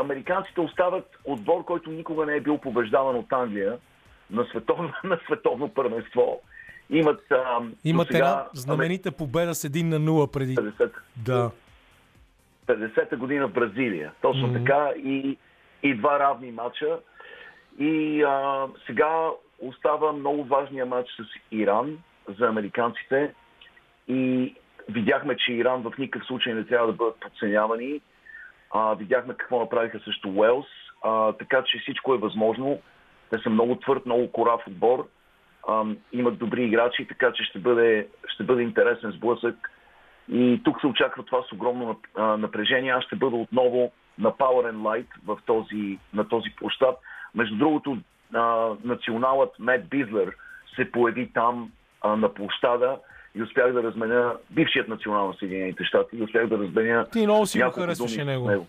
американците остават отбор, който никога не е бил побеждаван от Англия на световно, на световно първенство. Имат, а,
Имат сега, една знаменита победа с 1 на 0 преди.
50.
Да.
50-та година в Бразилия. Точно mm-hmm. така. И, и два равни матча. И а, сега остава много важния матч с Иран за американците и видяхме, че Иран в никакъв случай не трябва да бъдат подценявани. А, видяхме какво направиха също Уелс, а, така че всичко е възможно. Те са много твърд, много корав отбор. А, имат добри играчи, така че ще бъде, ще бъде интересен сблъсък. И тук се очаква това с огромно напрежение. Аз ще бъда отново на Power and Light в този, на този площад. Между другото, а, националът Мет Бизлер се появи там а, на площада и успях да разменя бившият национал на Съединените щати и успях да разменя.
Ти много си го харесваше него. него.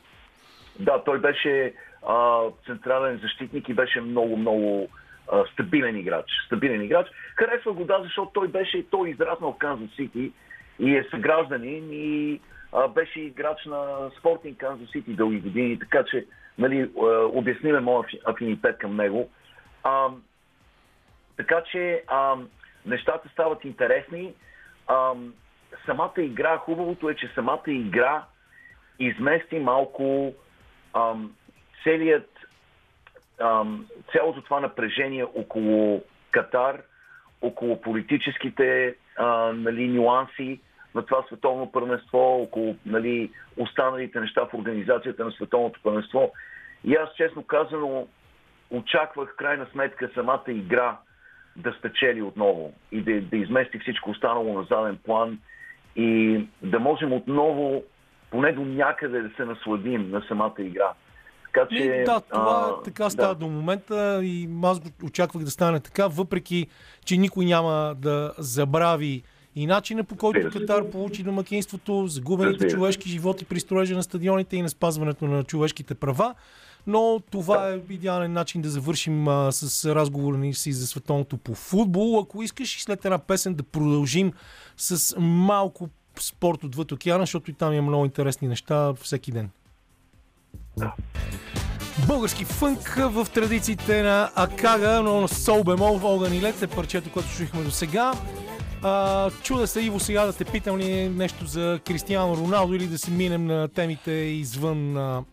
Да, той беше а, централен защитник и беше много, много а, стабилен играч. Стабилен играч. Харесва го, да, защото той беше, той израснал в Канзас Сити и е съгражданин и а, беше играч на Спортинг Канзас Сити дълги години, така че нали, обясниме моят афинитет към него. А, така че а, нещата стават интересни. А, самата игра, хубавото е, че самата игра измести малко ам, целият, ам, цялото това напрежение около Катар, около политическите а, нали, нюанси на това световно първенство, около нали, останалите неща в организацията на световното първенство. И аз, честно казано, очаквах крайна сметка самата игра да спечели отново и да, да измести всичко останало на заден план и да можем отново поне до някъде да се насладим на самата игра.
Така че, и, да, това а, така става да. до момента и аз го очаквах да стане така, въпреки, че никой няма да забрави и начина по който Катар получи домакинството, загубените човешки животи при строежа на стадионите и на спазването на човешките права. Но това е идеален начин да завършим а, с разговора ни си за световното по футбол. Ако искаш и след една песен да продължим с малко спорт отвъд океана, защото и там има много интересни неща всеки ден. Да. Български фънк в традициите на Акага, но на Сол Бемол, Огън и Лед е парчето, което чухме до сега. чуда се, Иво, сега да те питам ли нещо за Кристиано Роналдо или да се минем на темите извън а,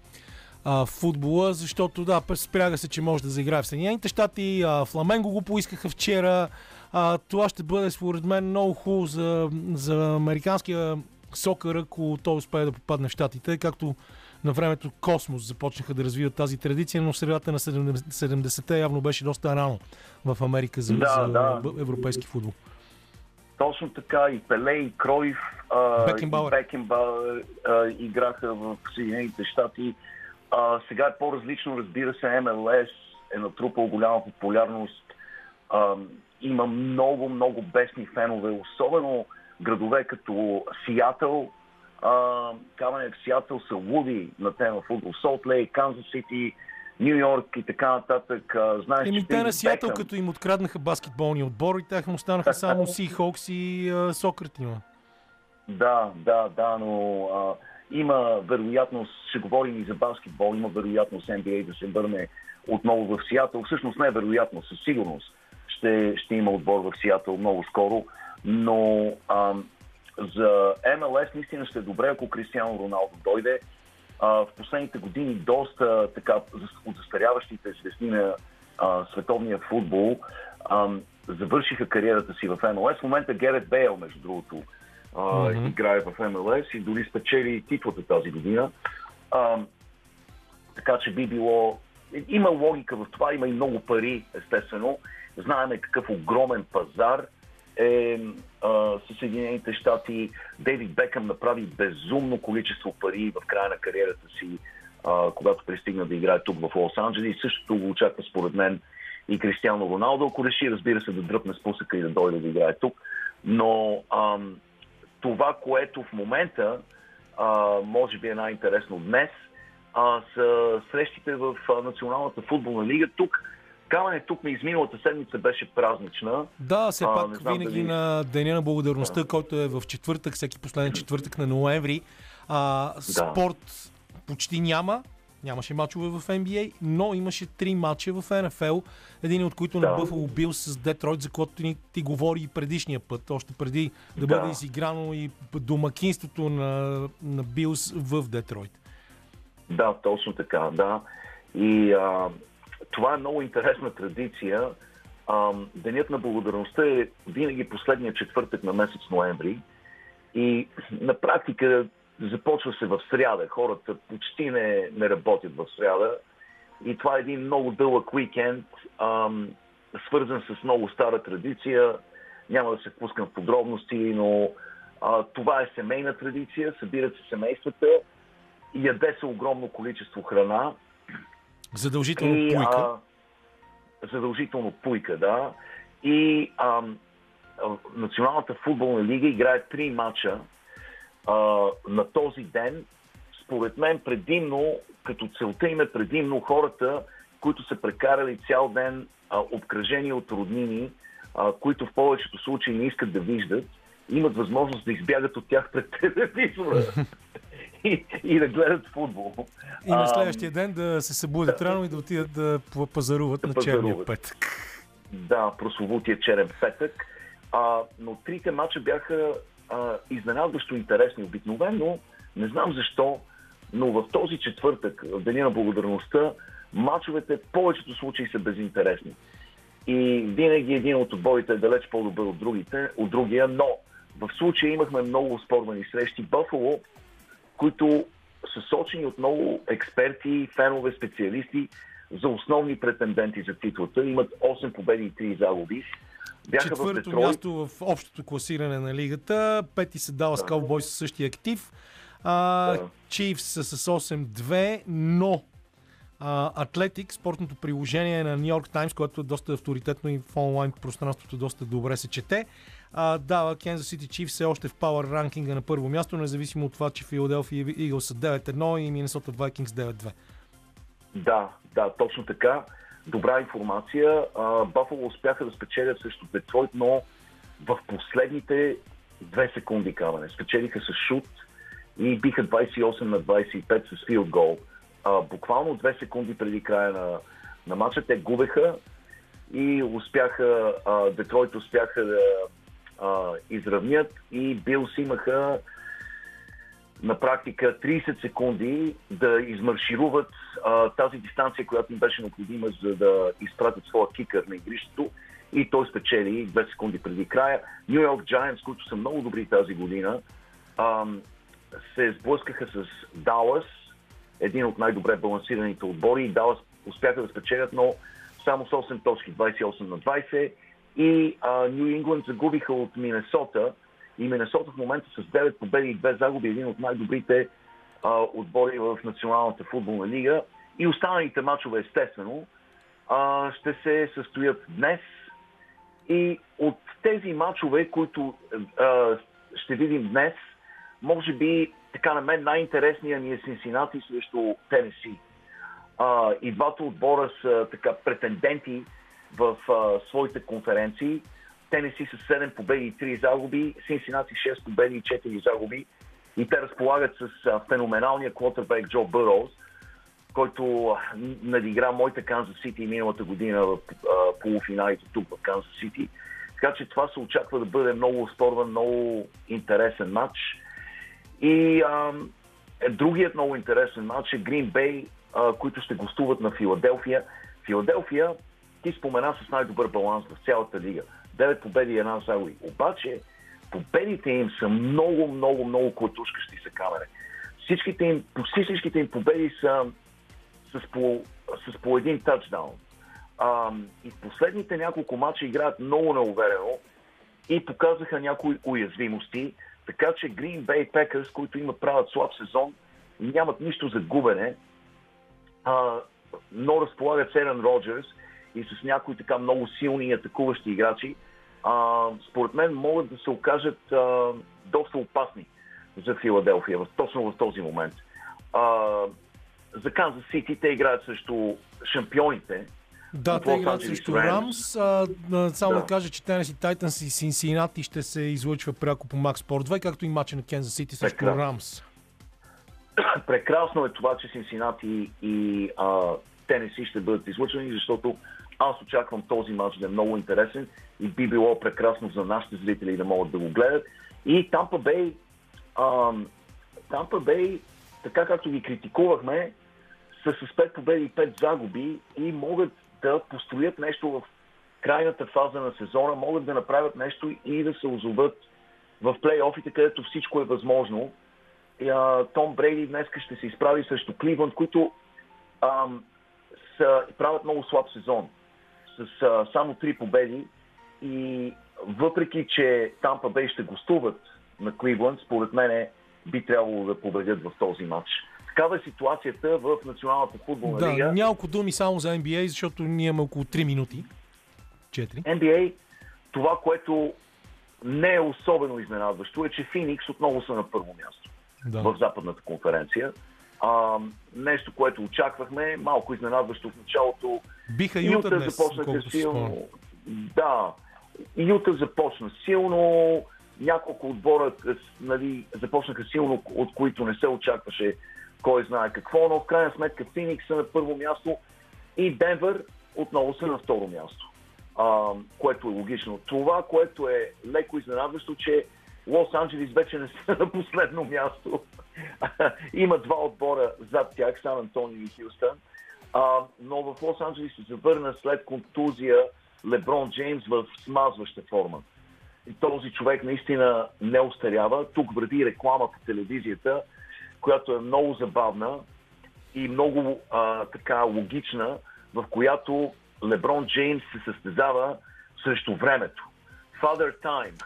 а, футбола, защото да, спряга се, че може да заиграе в Съединените щати. Фламенго го поискаха вчера. А, това ще бъде според мен много хубаво за, за американския сокър, ако той успее да попадне в щатите, както на времето Космос започнаха да развиват тази традиция, но в средата на 70-те явно беше доста рано в Америка за,
да,
за
да.
европейски футбол.
Точно така и Пеле, и Кройф,
Бекенбауер,
и Бекенбауер играха в Съединените щати. А, сега е по-различно, разбира се, МЛС е натрупал голяма популярност. А, има много, много бесни фенове, особено градове като Сиатъл. Камънек в Сиатъл са луди на тема футбол. Солт Лейк, Канзас Сити, Нью Йорк и така нататък. Знаеш,
Еми, те на Сиатъл, като им откраднаха баскетболния отбор и тях му останаха само Си Хокс и Сокър има.
Да, да, да, но а, има вероятност, ще говорим и за баскетбол, има вероятност NBA да се върне отново в Сиатъл. Всъщност не е вероятно, със сигурност ще, ще има отбор в Сиатъл много скоро, но а, за МЛС наистина ще е добре, ако Кристиано Роналдо дойде. А, в последните години доста така от застаряващите звезди на а, световния футбол а, завършиха кариерата си в МЛС. В момента Герет Бейл, между другото, а, mm-hmm. играе в МЛС и дори спечели титлата тази година. А, така че би било... Има логика в това, има и много пари, естествено. Знаеме какъв огромен пазар е а, Съединените щати. Дейвид Бекъм направи безумно количество пари в края на кариерата си, а, когато пристигна да играе тук в Лос Анджелес. Същото го очаква според мен и Кристиано Роналдо, ако реши, разбира се, да дръпне спусъка и да дойде да играе тук. Но ам, това, което в момента а, може би е най-интересно днес, а, са срещите в Националната футболна лига. Тук Камене тук ми изминалата седмица беше празнична.
Да, все пак а, винаги дали... на Деня на благодарността, да. който е в четвъртък, всеки последен четвъртък на ноември, а, да. спорт почти няма. Нямаше мачове в NBA, но имаше три мача в НФЛ. Един от които да. на Бъфало бил с Детройт, за който ти, ти говори и предишния път, още преди да, да. бъде изиграно и домакинството на, на Билс в Детройт.
Да, точно така, да. И а, това е много интересна традиция. А, Денят на благодарността е винаги последния четвъртък на месец ноември. И на практика започва се в сряда. Хората почти не, не работят в сряда. И това е един много дълъг уикенд, ам, свързан с много стара традиция. Няма да се впускам в подробности, но а, това е семейна традиция. Събират се семействата и яде се огромно количество храна.
Задължително и, пуйка. А,
задължително пуйка, да. И а, Националната футболна лига играе три матча а, на този ден. Според мен предимно, като целта им е предимно хората, които са прекарали цял ден а, обкръжени от роднини, а, които в повечето случаи не искат да виждат, имат възможност да избягат от тях пред телевизора. и, и да гледат футбол.
И на следващия ден да се събудят рано и да отидат да пазаруват да на пазаруват. черния петък.
Да, прословутия черен петък. А, но трите мача бяха а, изненадващо интересни. Обикновено, не знам защо, но в този четвъртък, в Деня на благодарността, мачовете в повечето случаи са безинтересни. И винаги един от отборите е далеч по-добър от, другите, от другия, но в случая имахме много спорвани срещи. Бъфало, които са сочени от много експерти, фенове, специалисти за основни претенденти за титлата. Имат 8 победи и 3 загуби.
Бяха Четвърто място в общото класиране на лигата. Пети се дава с Cowboys със същия актив. А, да. Chiefs са с 8-2, но Атлетик, спортното приложение на Нью Йорк Таймс, което е доста авторитетно и в онлайн пространството доста добре се чете, а, дава Kansas City Chiefs все още в Power ранкинга на първо място, независимо от това, че Филаделфия Eagles са 9-1 и Minnesota Vikings 9-2.
Да, да, точно така. Добра информация. Бафало успяха да спечелят срещу Детройт, но в последните две секунди камене. Спечелиха с шут и биха 28 на 25 с филд гол. Буквално две секунди преди края на, на матча те губеха и успяха, а, Детройт успяха да а, изравнят и Билс имаха на практика 30 секунди да измаршируват а, тази дистанция, която им беше необходима, за да изпратят своя кикър на игрището. И той спечели 2 секунди преди края. Нью Йорк Giants, които са много добри тази година, а, се сблъскаха с Далас, един от най-добре балансираните отбори. Далас успяха да спечелят, но само с 8 точки, 28 на 20 и Нью Ингланд загубиха от Миннесота и Миннесота в момента с 9 победи и 2 загуби, един от най-добрите а, отбори в Националната футболна лига. И останалите матчове, естествено, а, ще се състоят днес. И от тези матчове, които а, ще видим днес, може би така на мен най-интересният ми е Синсинати срещу Тенеси. А, и двата отбора са така претенденти в а, своите конференции. Тенеси с 7 победи и 3 загуби, Синсинати 6 победи и 4 загуби. И те разполагат с феноменалния квотербек Джо Бъроуз, който надигра моите Канзас Сити миналата година в полуфиналите тук в Канзас Сити. Така че това се очаква да бъде много спорван, много интересен матч. И а, е, другият много интересен матч е Грин Бей, които ще гостуват на Филаделфия. Филаделфия ти спомена с най-добър баланс в цялата лига. 9 победи и една загуби. Обаче, победите им са много, много, много клатушкащи са камере. Всичките им, почти всичките им победи са с по, с по един тачдаун. А, и последните няколко мача играят много неуверено и показаха някои уязвимости, така че Green Bay Packers, които имат правят слаб сезон, нямат нищо за губене, а, но разполагат с Ерен Роджерс и с някои така много силни атакуващи играчи, а, според мен могат да се окажат а, доста опасни за Филаделфия, точно в този момент. А, за Канзас Сити те играят срещу шампионите.
Да, те играят срещу Рамс. само да. да кажа, че Тенеси Тайтанс и Синсинати ще се излъчва пряко по Max Sport 2, както и матча на Канзас Сити срещу Рамс.
Прекрасно е това, че Синсинати и а, Тенеси ще бъдат излъчвани, защото аз очаквам този матч да е много интересен и би било прекрасно за нашите зрители да могат да го гледат. И Тампа Бей, Тампа Бей, така както ги критикувахме, са с 5 победи и 5 загуби и могат да построят нещо в крайната фаза на сезона, могат да направят нещо и да се озоват в плейофите, където всичко е възможно. И, а, Том Брейди днес ще се изправи срещу Кливънд, които ам, са, правят много слаб сезон с а, само три победи и въпреки, че Тампа Бей ще гостуват на Кливланд, според мен би трябвало да победят в този матч. Такава е ситуацията в Националната футболна
да,
лига.
Няколко думи само за NBA, защото ние имаме около 3 минути. 4.
NBA, това, което не е особено изненадващо, е, че Феникс отново са на първо място да. в западната конференция. А, нещо, което очаквахме, малко изненадващо в началото.
Биха Юта, Юта днес, започнаха
силно. Да, Юта започна силно, няколко отбора нали, започнаха силно, от които не се очакваше кой знае какво, но в крайна сметка Феникс са на първо място и Денвер отново са на второ място, а, което е логично. Това, което е леко изненадващо, че Лос Анджелис вече не са на последно място. Има два отбора зад тях, Сан Антонио и Хюстън. А, но в Лос Анджелис се завърна след контузия Леброн Джеймс в смазваща форма. И този човек наистина не остарява. Тук върви реклама по телевизията, която е много забавна и много а, така логична, в която Леброн Джеймс се състезава срещу времето. Father Time.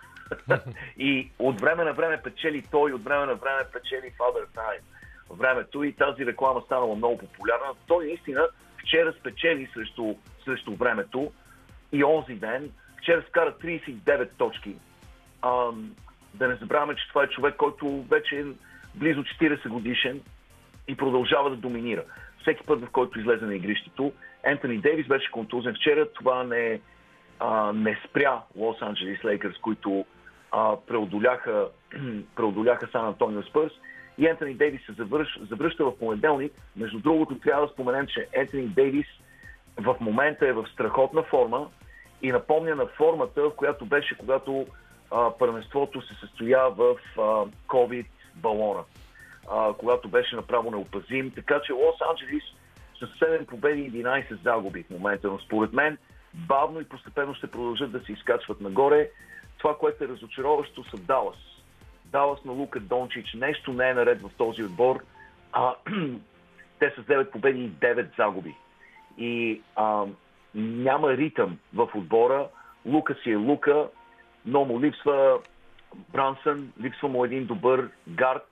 и от време на време печели той, от време на време печели Father Time. Времето и тази реклама станала много популярна. Той наистина вчера спечели срещу, срещу времето и онзи ден. Вчера скара 39 точки. А, да не забравяме, че това е човек, който вече е близо 40 годишен и продължава да доминира. Всеки път, в който излезе на игрището, Ентони Дейвис беше контузен вчера. Това не, а, не спря Лос Анджелис Лейкърс, които а, преодоляха, преодоляха Сан Антонио Спърс. И Ентони Дейвис се завърш, завръща в понеделник. Между другото, трябва да споменем, че Ентони Дейвис в момента е в страхотна форма и напомня на формата, която беше, когато а, първенството се състоя в а, COVID балона, а, когато беше направо неопазим. Така че Лос Анджелис с 7 победи и 11 загуби в момента, но според мен бавно и постепенно ще продължат да се изкачват нагоре. Това, което е разочароващо са Далас. Далас на Лука Дончич. Нещо не е наред в този отбор. А, те са 9 победи и 9 загуби. И а, няма ритъм в отбора. Лука си е Лука, но му липсва Брансън, липсва му един добър гард,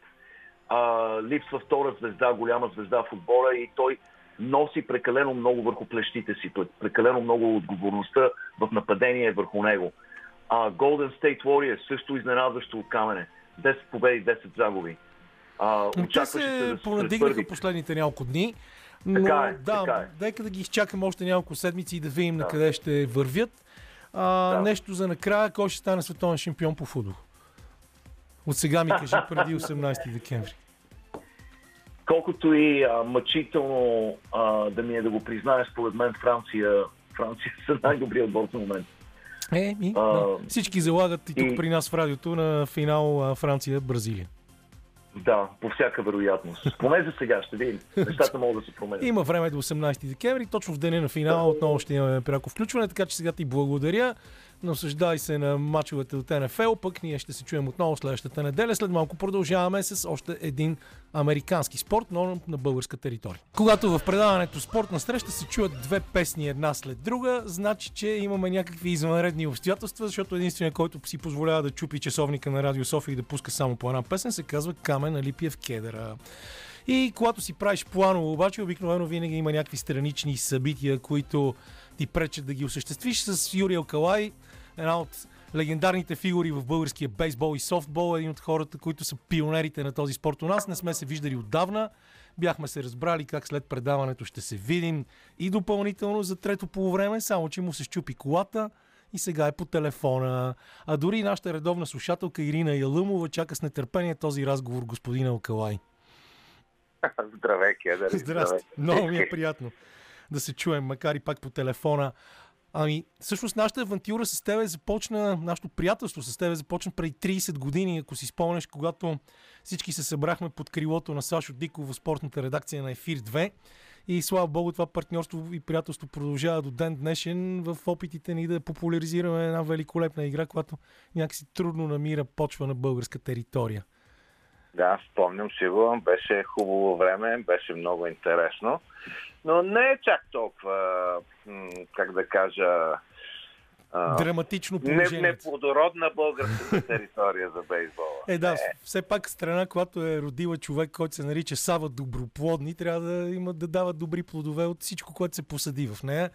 а, липсва втора звезда, голяма звезда в отбора и той носи прекалено много върху плещите си, прекалено много отговорността в нападение върху него. А, Golden State Warriors също изненадващо от камене. 10 победи, 10 загуби.
А, Те се да понадигнаха последните няколко дни. Но така е, да, така е. нека да ги изчакаме още няколко седмици и да видим да. на къде ще вървят. А, да. Нещо за накрая, кой ще стане световен шампион по футбол? От сега ми кажи, преди 18 декември.
Колкото и а, мъчително а, да ми е да го призная, според мен Франция, Франция са най-добрият отбор в момента.
Е, и, а, да. Всички залагат и тук и... при нас в радиото на финал Франция-Бразилия.
Да, по всяка вероятност. Поне за сега ще видим. Нещата могат да се променят.
Има време до 18 декември. Точно в деня на финала отново ще имаме пряко включване, така че сега ти благодаря насъждай се на мачовете от НФЛ, пък ние ще се чуем отново следващата неделя. След малко продължаваме с още един американски спорт, но на българска територия. Когато в предаването спортна среща се чуят две песни една след друга, значи, че имаме някакви извънредни обстоятелства, защото единственият, който си позволява да чупи часовника на Радио София и да пуска само по една песен, се казва Камен Алипиев Кедъра. И когато си правиш планово, обаче, обикновено винаги има някакви странични събития, които ти пречат да ги осъществиш. С Юрий Алкалай една от легендарните фигури в българския бейсбол и софтбол, един от хората, които са пионерите на този спорт у нас. Не сме се виждали отдавна. Бяхме се разбрали как след предаването ще се видим и допълнително за трето полувреме, само че му се щупи колата и сега е по телефона. А дори нашата редовна слушателка Ирина Ялъмова чака с нетърпение този разговор, господина Окалай.
Здравей, Кедър.
Здрасти. Много ми е приятно да се чуем, макар и пак по телефона. Ами, всъщност нашата авантюра с тебе започна, нашето приятелство с тебе започна преди 30 години, ако си спомнеш, когато всички се събрахме под крилото на Сашо Диков в спортната редакция на Ефир 2. И слава богу, това партньорство и приятелство продължава до ден днешен в опитите ни да популяризираме една великолепна игра, която някакси трудно намира почва на българска територия.
Да, спомням си го. Беше хубаво време, беше много интересно. Но не е чак толкова, как да кажа,
Драматично положение.
Не, неплодородна българска територия за бейсбола.
Е, да, все пак страна, която е родила човек, който се нарича Сава Доброплодни, трябва да има да дава добри плодове от всичко, което се посади в нея.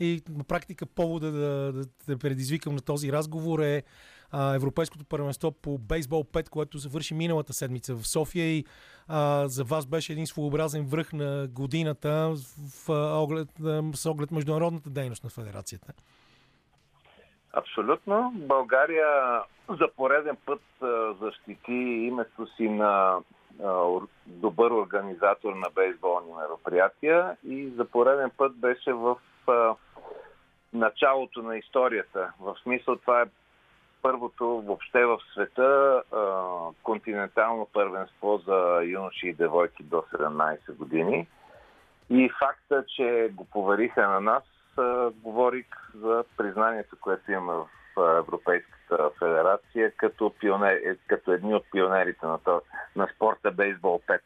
И на практика повода да, да, да предизвикам на този разговор е а, Европейското първенство по бейсбол 5, което завърши миналата седмица в София и а, за вас беше един своеобразен връх на годината в, в оглед, с оглед международната дейност на федерацията.
Абсолютно. България за пореден път защити името си на добър организатор на бейсболни мероприятия и за пореден път беше в началото на историята. В смисъл това е първото въобще в света континентално първенство за юноши и девойки до 17 години. И факта, че го повериха на нас, говорих за признанието, което имаме в Европейската федерация като, пионер, като едни от пионерите на, то, на спорта бейсбол 5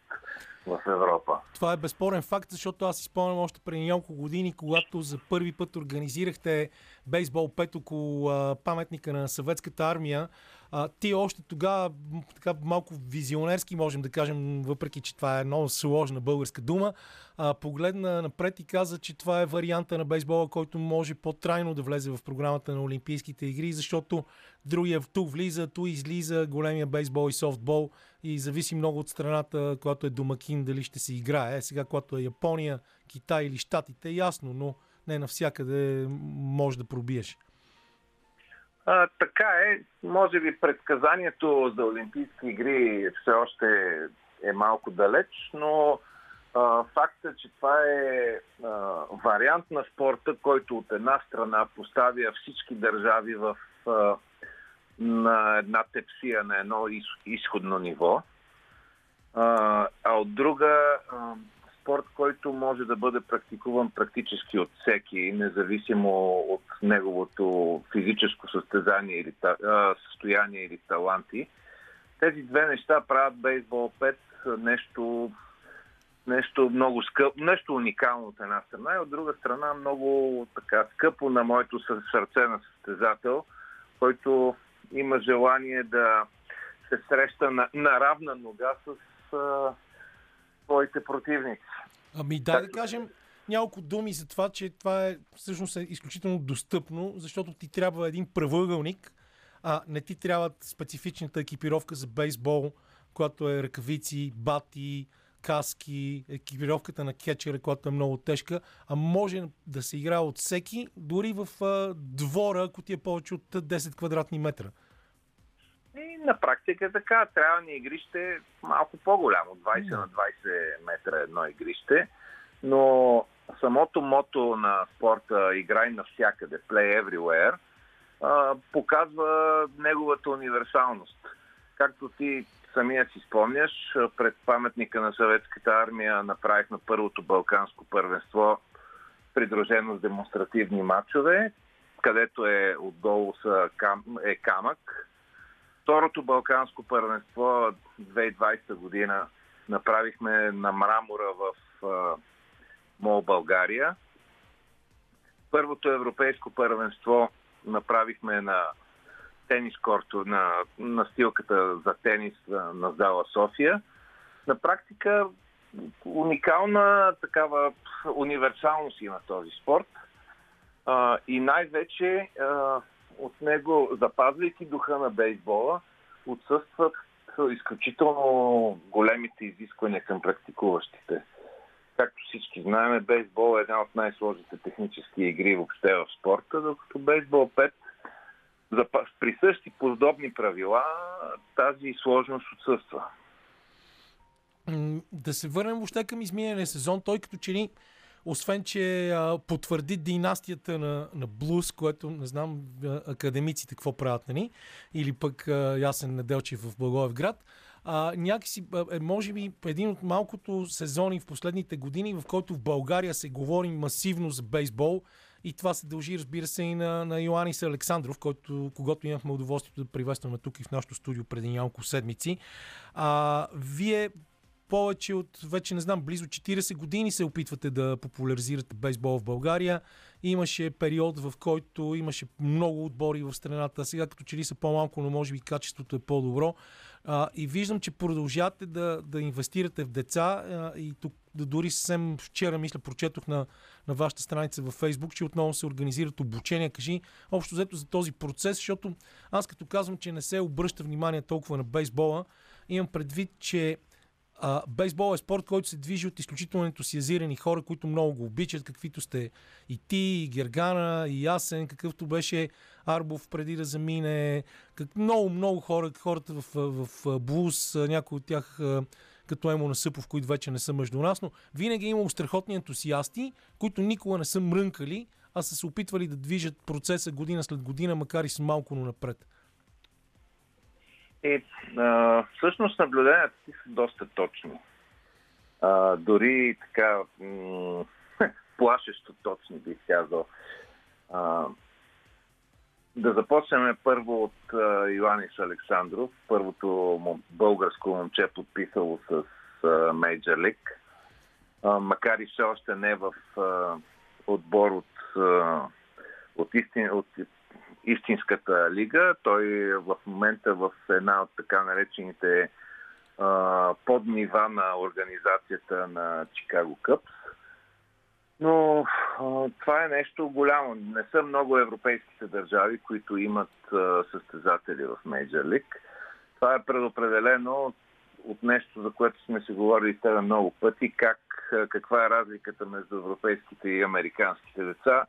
в Европа.
Това е безспорен факт, защото аз изпомням още преди няколко години, когато за първи път организирахте бейсбол 5 около а, паметника на съветската армия. А, ти още тогава така малко визионерски можем да кажем, въпреки че това е много сложна българска дума, а, погледна напред и каза, че това е варианта на бейсбола, който може по-трайно да влезе в програмата на Олимпийските игри, защото другия ту влиза, ту излиза големия бейсбол и софтбол и зависи много от страната, която е домакин, дали ще се играе. Е, сега, когато е Япония, Китай или Штатите, е ясно, но не навсякъде може да пробиеш.
А, така е. Може би предсказанието за Олимпийски игри все още е малко далеч, но а, факта, че това е а, вариант на спорта, който от една страна поставя всички държави в а, на една тепсия, на едно изходно ниво, а, от друга спорт, който може да бъде практикуван практически от всеки, независимо от неговото физическо състезание или, състояние или таланти. Тези две неща правят бейсбол 5 нещо, нещо много скъпо, нещо уникално от една страна и от друга страна много така скъпо на моето сърце на състезател, който има желание да се среща на, на равна нога с а, своите противници.
Ами дай да кажем няколко думи за това, че това е всъщност е изключително достъпно, защото ти трябва един правъгълник, а не ти трябва специфичната екипировка за бейсбол, която е ръкавици, бати, каски, екипировката на кетчера, която е много тежка, а може да се играе от всеки, дори в а, двора, ако ти е повече от 10 квадратни метра.
И на практика е така. Трябва ни игрище малко по-голямо. 20 на 20 метра едно игрище. Но самото мото на спорта играй навсякъде, play everywhere, показва неговата универсалност. Както ти самия си спомняш, пред паметника на съветската армия направихме първото балканско първенство, придружено с демонстративни матчове, където е отдолу са е камък. Второто балканско първенство 2020 година направихме на мрамора в Мол България. Първото европейско първенство направихме на тенис корто, на настилката за тенис на зала София. На практика уникална такава универсалност има този спорт. А, и най-вече а, от него, запазвайки духа на бейсбола, отсъстват изключително големите изисквания към практикуващите. Както всички знаем, бейсбол е една от най-сложните технически игри въобще в спорта, докато бейсбол 5 при същи подобни правила тази сложност отсъства.
Да се върнем въобще към изминения сезон. Той като че ли, освен че а, потвърди династията на, на Блуз, което не знам академиците какво правят, нали? или пък а, Ясен Неделчев в Благоевград, а, някакси е, може би един от малкото сезони в последните години, в който в България се говори масивно за бейсбол и това се дължи, разбира се, и на, на Йоанис Александров, който, когато имахме удоволствието да приветстваме тук и в нашото студио преди няколко седмици. А, вие повече от, вече не знам, близо 40 години се опитвате да популяризирате бейсбол в България. Имаше период, в който имаше много отбори в страната. Сега като че ли са по-малко, но може би качеството е по-добро. А, и виждам, че продължавате да, да инвестирате в деца а, и тук да дори съвсем вчера, мисля, прочетох на, на вашата страница във Facebook, че отново се организират обучения. Кажи общо взето за този процес, защото аз като казвам, че не се обръща внимание толкова на бейсбола, имам предвид, че а, бейсбол е спорт, който се движи от изключително ентусиазирани хора, които много го обичат, каквито сте и ти, и Гергана, и Ясен, какъвто беше Арбов преди да замине. Как, много, много хора, хората в, в, в Блуз, някои от тях като Емо Насъпов, които вече не са между нас, но винаги е имало страхотни ентусиасти, които никога не са мрънкали, а са се опитвали да движат процеса година след година, макар и с малко напред.
И а, всъщност наблюденията ти са доста точни. А, дори така м- плашещо точни бих казал. Да започнем първо от а, Йоанис Александров, първото българско момче подписало с Мейджор Лиг. Макар и все още не в отбор от, от, истин, от истинската лига. Той в момента в една от така наречените поднива на организацията на Чикаго Къпс. Но а, това е нещо голямо. Не са много европейските държави, които имат а, състезатели в Мейджор Лиг. Това е предопределено от нещо, за което сме си говорили с тебе много пъти, как, каква е разликата между европейските и американските деца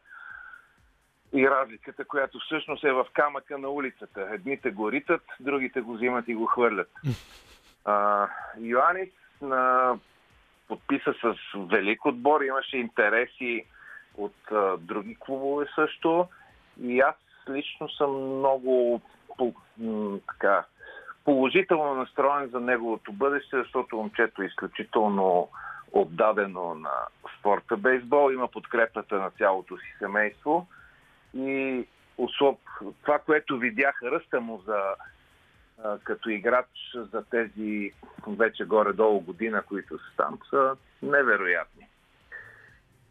и разликата, която всъщност е в камъка на улицата. Едните го ритат, другите го взимат и го хвърлят. А, Йоанис на, подписа с велик отбор, имаше интереси от а, други клубове също. И аз лично съм много по, м, така, положително настроен за неговото бъдеще, защото момчето е изключително отдадено на спорта бейсбол, има подкрепата на цялото си семейство. И особ, това, което видях ръста му за, като играч за тези вече горе-долу година, които са там, са невероятни.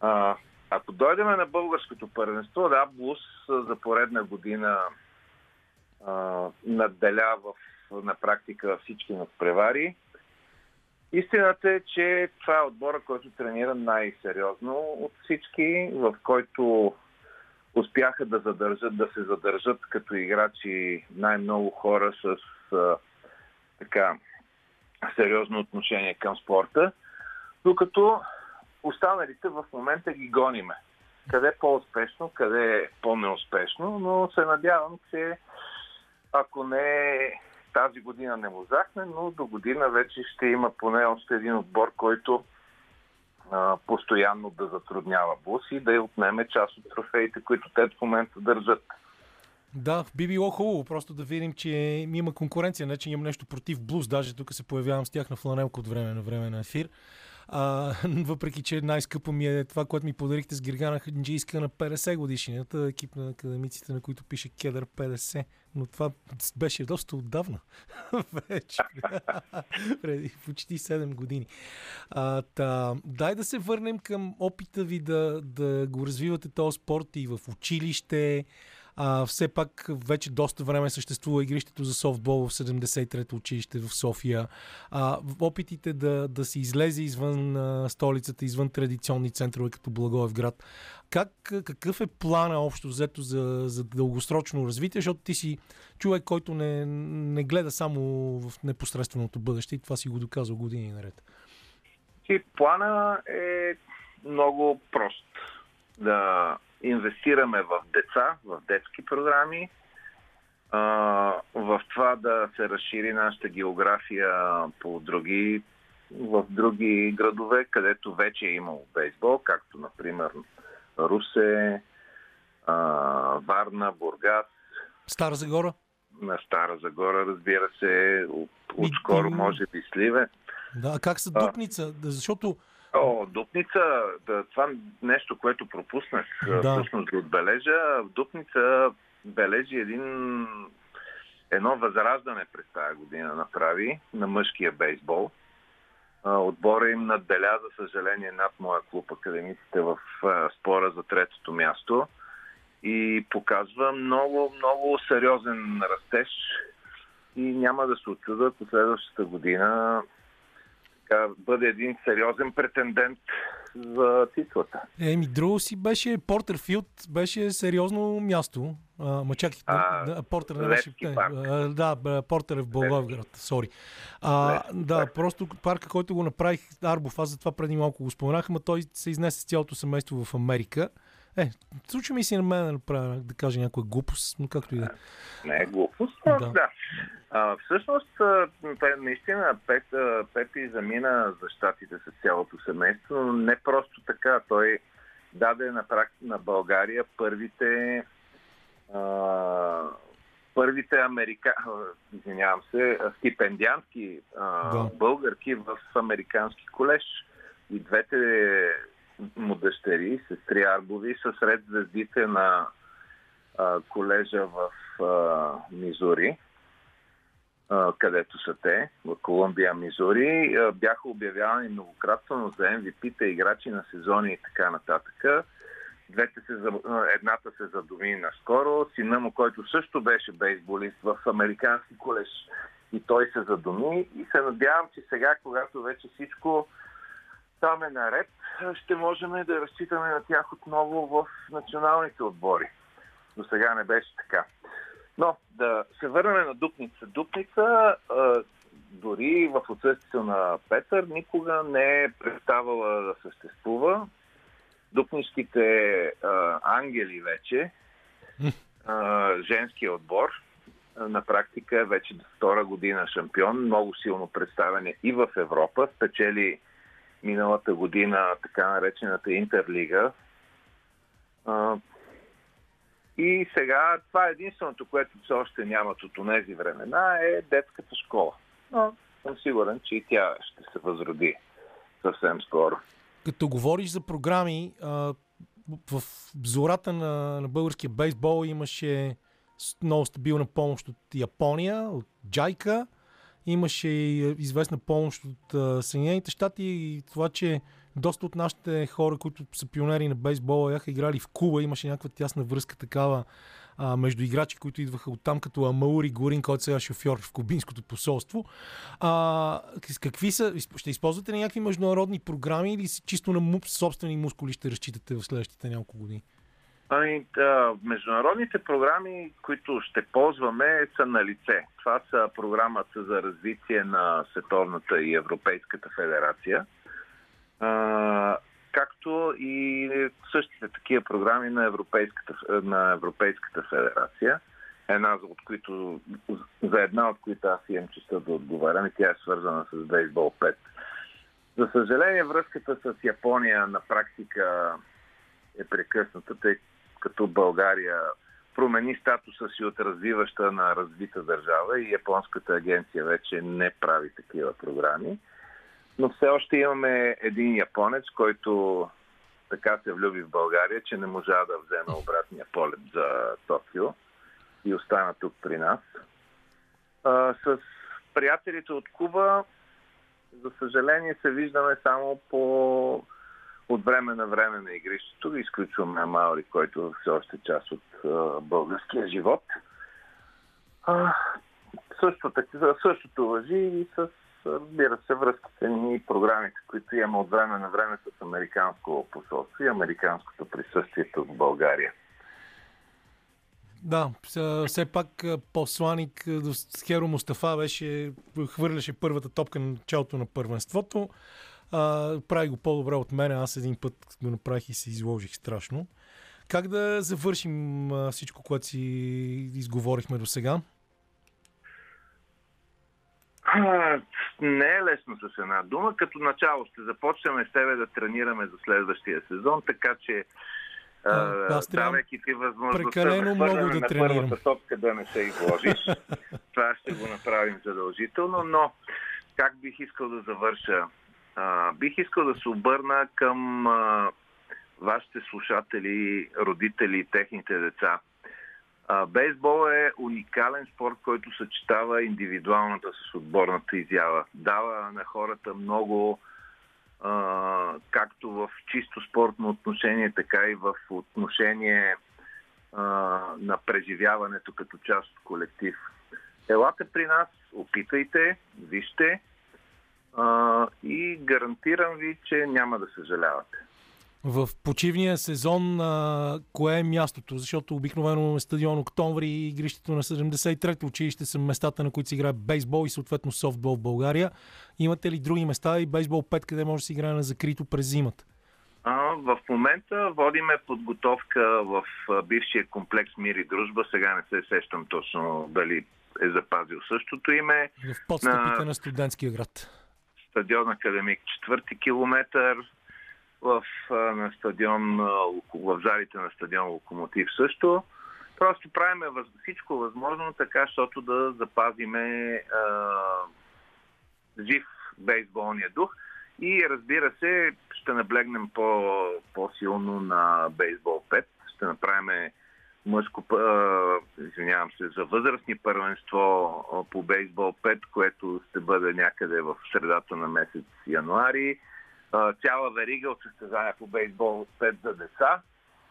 А, ако дойдем на българското първенство, да, Блус за поредна година а, надделя в, на практика всички надпревари. Истината е, че това е отбора, който тренира най-сериозно от всички, в който успяха да задържат, да се задържат като играчи най-много хора с така сериозно отношение към спорта, докато останалите в момента ги гониме. Къде по-успешно, къде е по-неуспешно, но се надявам, че ако не тази година не му захне, но до година вече ще има поне още един отбор, който а, постоянно да затруднява Бус и да я отнеме част от трофеите, които те в момента държат.
Да, би било хубаво просто да видим, че има конкуренция, не че имам нещо против Блуз, даже тук се появявам с тях на фланелка от време на време на ефир. А, въпреки, че най-скъпо ми е това, което ми подарихте с Гиргана Хаджийска на 50 годишнината, екип на академиците, на които пише Кедър 50. Но това беше доста отдавна. Вече. Преди почти 7 години. А, та, дай да се върнем към опита ви да, да го развивате този спорт и в училище. А, все пак вече доста време съществува игрището за софтбол в 73-то училище в София. А, в опитите да, да се излезе извън а, столицата, извън традиционни центрове като Благоевград. Как, какъв е плана общо взето за, за дългосрочно развитие, защото ти си човек, който не, не гледа само в непосредственото бъдеще и това си го доказал години наред.
И плана е много прост. Да инвестираме в деца, в детски програми, в това да се разшири нашата география по други, в други градове, където вече е имало бейсбол, както например Русе, Варна, Бургас.
Стара Загора?
На Стара Загора, разбира се, отскоро може би Сливе.
Да, а как са Дупница? Защото
О, Дупница, да, това нещо, което пропуснах да. всъщност да отбележа. Дупница бележи един, едно възраждане през тази година направи на мъжкия бейсбол. Отбора им надделя, за съжаление, над моя клуб Академиците в спора за третото място и показва много, много сериозен растеж и няма да се очуда последващата година така, бъде един сериозен претендент за титлата.
Еми, друго си беше Портерфилд, беше сериозно място. А, ма чакай, а, Портер не беше. А, да, Портер е в Благоевград, сори. А, да, просто парка, който го направих Арбов, аз затова преди малко го споменах, но той се изнесе с цялото семейство в Америка. Е, случва ми си на мен да направя, да кажа някоя глупост, но както и да.
Не е глупост, да. да. А, всъщност, наистина, Пеп, Пепи замина за щатите с цялото семейство, но не просто така. Той даде на, практи, на България първите а, първите америка... извинявам се, стипендиантки
Да.
българки в американски колеж. И двете му дъщери, сестри Арбови, са сред звездите на а, колежа в а, Мизури, а, където са те, в Колумбия, Мизури. А, бяха обявявани многократно за MVP-те, играчи на сезони и така нататък. Двете се, едната се задуми наскоро, сина му, който също беше бейсболист в американски колеж и той се задуми и се надявам, че сега, когато вече всичко там е наред, ще можем да разчитаме на тях отново в националните отбори. До сега не беше така. Но да се върнем на Дупница. Дупница, дори в отсъствието на Петър, никога не е преставала да съществува. Дупнишките а, ангели вече, женския отбор, на практика е вече втора година шампион, много силно представен е и в Европа, спечели миналата година така наречената Интерлига. И сега това е единственото, което все още нямат от тези времена, е детската школа. Но съм сигурен, че и тя ще се възроди съвсем скоро.
Като говориш за програми, в зората на, на българския бейсбол имаше много стабилна помощ от Япония, от Джайка. Имаше и а, известна помощ от а, Съединените щати и това, че доста от нашите хора, които са пионери на бейсбола, бяха играли в Куба, имаше някаква тясна връзка такава а, между играчи, които идваха от там, като Амаури Горин, който сега е шофьор в кубинското посолство. А, какви са, ще използвате ли някакви международни програми или чисто на собствени мускули ще разчитате в следващите няколко години?
Ами, международните програми, които ще ползваме, са на лице. Това са програмата за развитие на Световната и Европейската федерация, както и същите такива програми на Европейската, на Европейската федерация. Една от които, за една от които аз имам честа да отговарям и тя е свързана с Бейсбол 5. За съжаление, връзката с Япония на практика е прекъсната, тъй като България промени статуса си от развиваща на развита държава и японската агенция вече не прави такива програми. Но все още имаме един японец, който така се влюби в България, че не можа да вземе обратния полет за Токио и остана тук при нас. А, с приятелите от Куба, за съжаление, се виждаме само по от време на време на игрището. Изключваме Маури, който все още е част от а, българския живот. А, също така, същото въжи и с, разбира се, връзките ни и програмите, които имаме от време на време с Американско посолство и Американското присъствие в България.
Да, все пак посланик Херо Мустафа беше, хвърляше първата топка на началото на първенството. А, прави го по-добре от мен. Аз един път го направих и се изложих страшно. Как да завършим а, всичко, което си изговорихме до сега?
Не е лесно с една дума. Като начало ще започнем с тебе да тренираме за следващия сезон, така че
А, аз трябва
давайки ти възможността
прекалено
да
много да
на
тренирам.
първата топка да не се изложиш. Това ще го направим задължително, но как бих искал да завърша? Бих искал да се обърна към а, вашите слушатели, родители и техните деца. А, бейсбол е уникален спорт, който съчетава индивидуалната с отборната изява. Дава на хората много а, както в чисто спортно отношение, така и в отношение а, на преживяването като част от колектив. Елате при нас, опитайте, вижте а, и гарантирам ви, че няма да съжалявате.
В почивния сезон а, кое е мястото? Защото обикновено е стадион Октомври и игрището на 73-то училище са местата, на които се играе бейсбол и съответно софтбол в България. Имате ли други места и бейсбол 5, къде може да се играе на закрито през зимата?
А, в момента водиме подготовка в бившия комплекс Мир и Дружба. Сега не се сещам точно дали е запазил същото име.
В подстъпите
На-
на студентския град.
Стадион Академик 4 километър. В, на стадион, в залите на стадион Локомотив също. Просто правиме всичко възможно така, защото да запазиме а, жив бейсболния дух. И разбира се, ще наблегнем по, по-силно на бейсбол 5. Ще направим мъжко, извинявам се, за възрастни първенство по бейсбол 5, което ще бъде някъде в средата на месец януари. Цяла верига от състезания по бейсбол 5 за деца,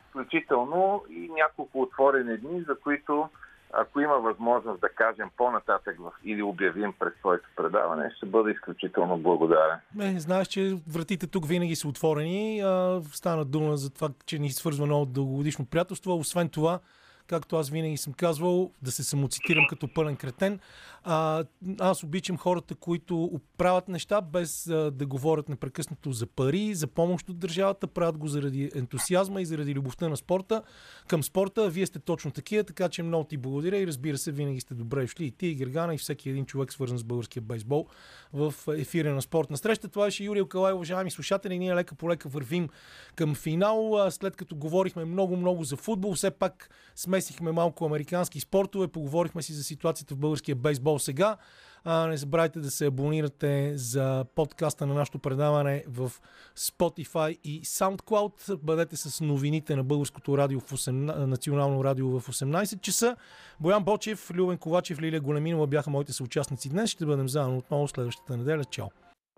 включително и няколко отворени дни, за които ако има възможност да кажем по-нататък в, или обявим през своето предаване, ще бъда изключително благодарен.
Не, знаеш, че вратите тук винаги са отворени. А, стана дума за това, че ни свързва много дългогодишно приятелство. Освен това, както аз винаги съм казвал, да се самоцитирам като пълен кретен. А, аз обичам хората, които правят неща без а, да говорят непрекъснато за пари, за помощ от държавата, правят го заради ентусиазма и заради любовта на спорта към спорта. Вие сте точно такива, така че много ти благодаря и разбира се, винаги сте добре дошли и ти, и Гергана, и всеки един човек, свързан с българския бейсбол в ефира на спортна среща. Това беше Юрий Калай, уважаеми слушатели. Ние лека по лека вървим към финал. След като говорихме много-много за футбол, все пак смесихме малко американски спортове, поговорихме си за ситуацията в българския бейсбол сега. А, не забравяйте да се абонирате за подкаста на нашото предаване в Spotify и SoundCloud. Бъдете с новините на Българското радио в 8, национално радио в 18 часа. Боян Бочев, Любен Ковачев, Лилия Големинова бяха моите съучастници днес. Ще бъдем заедно отново следващата неделя. Чао!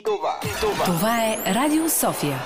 Това, това. това е Радио София.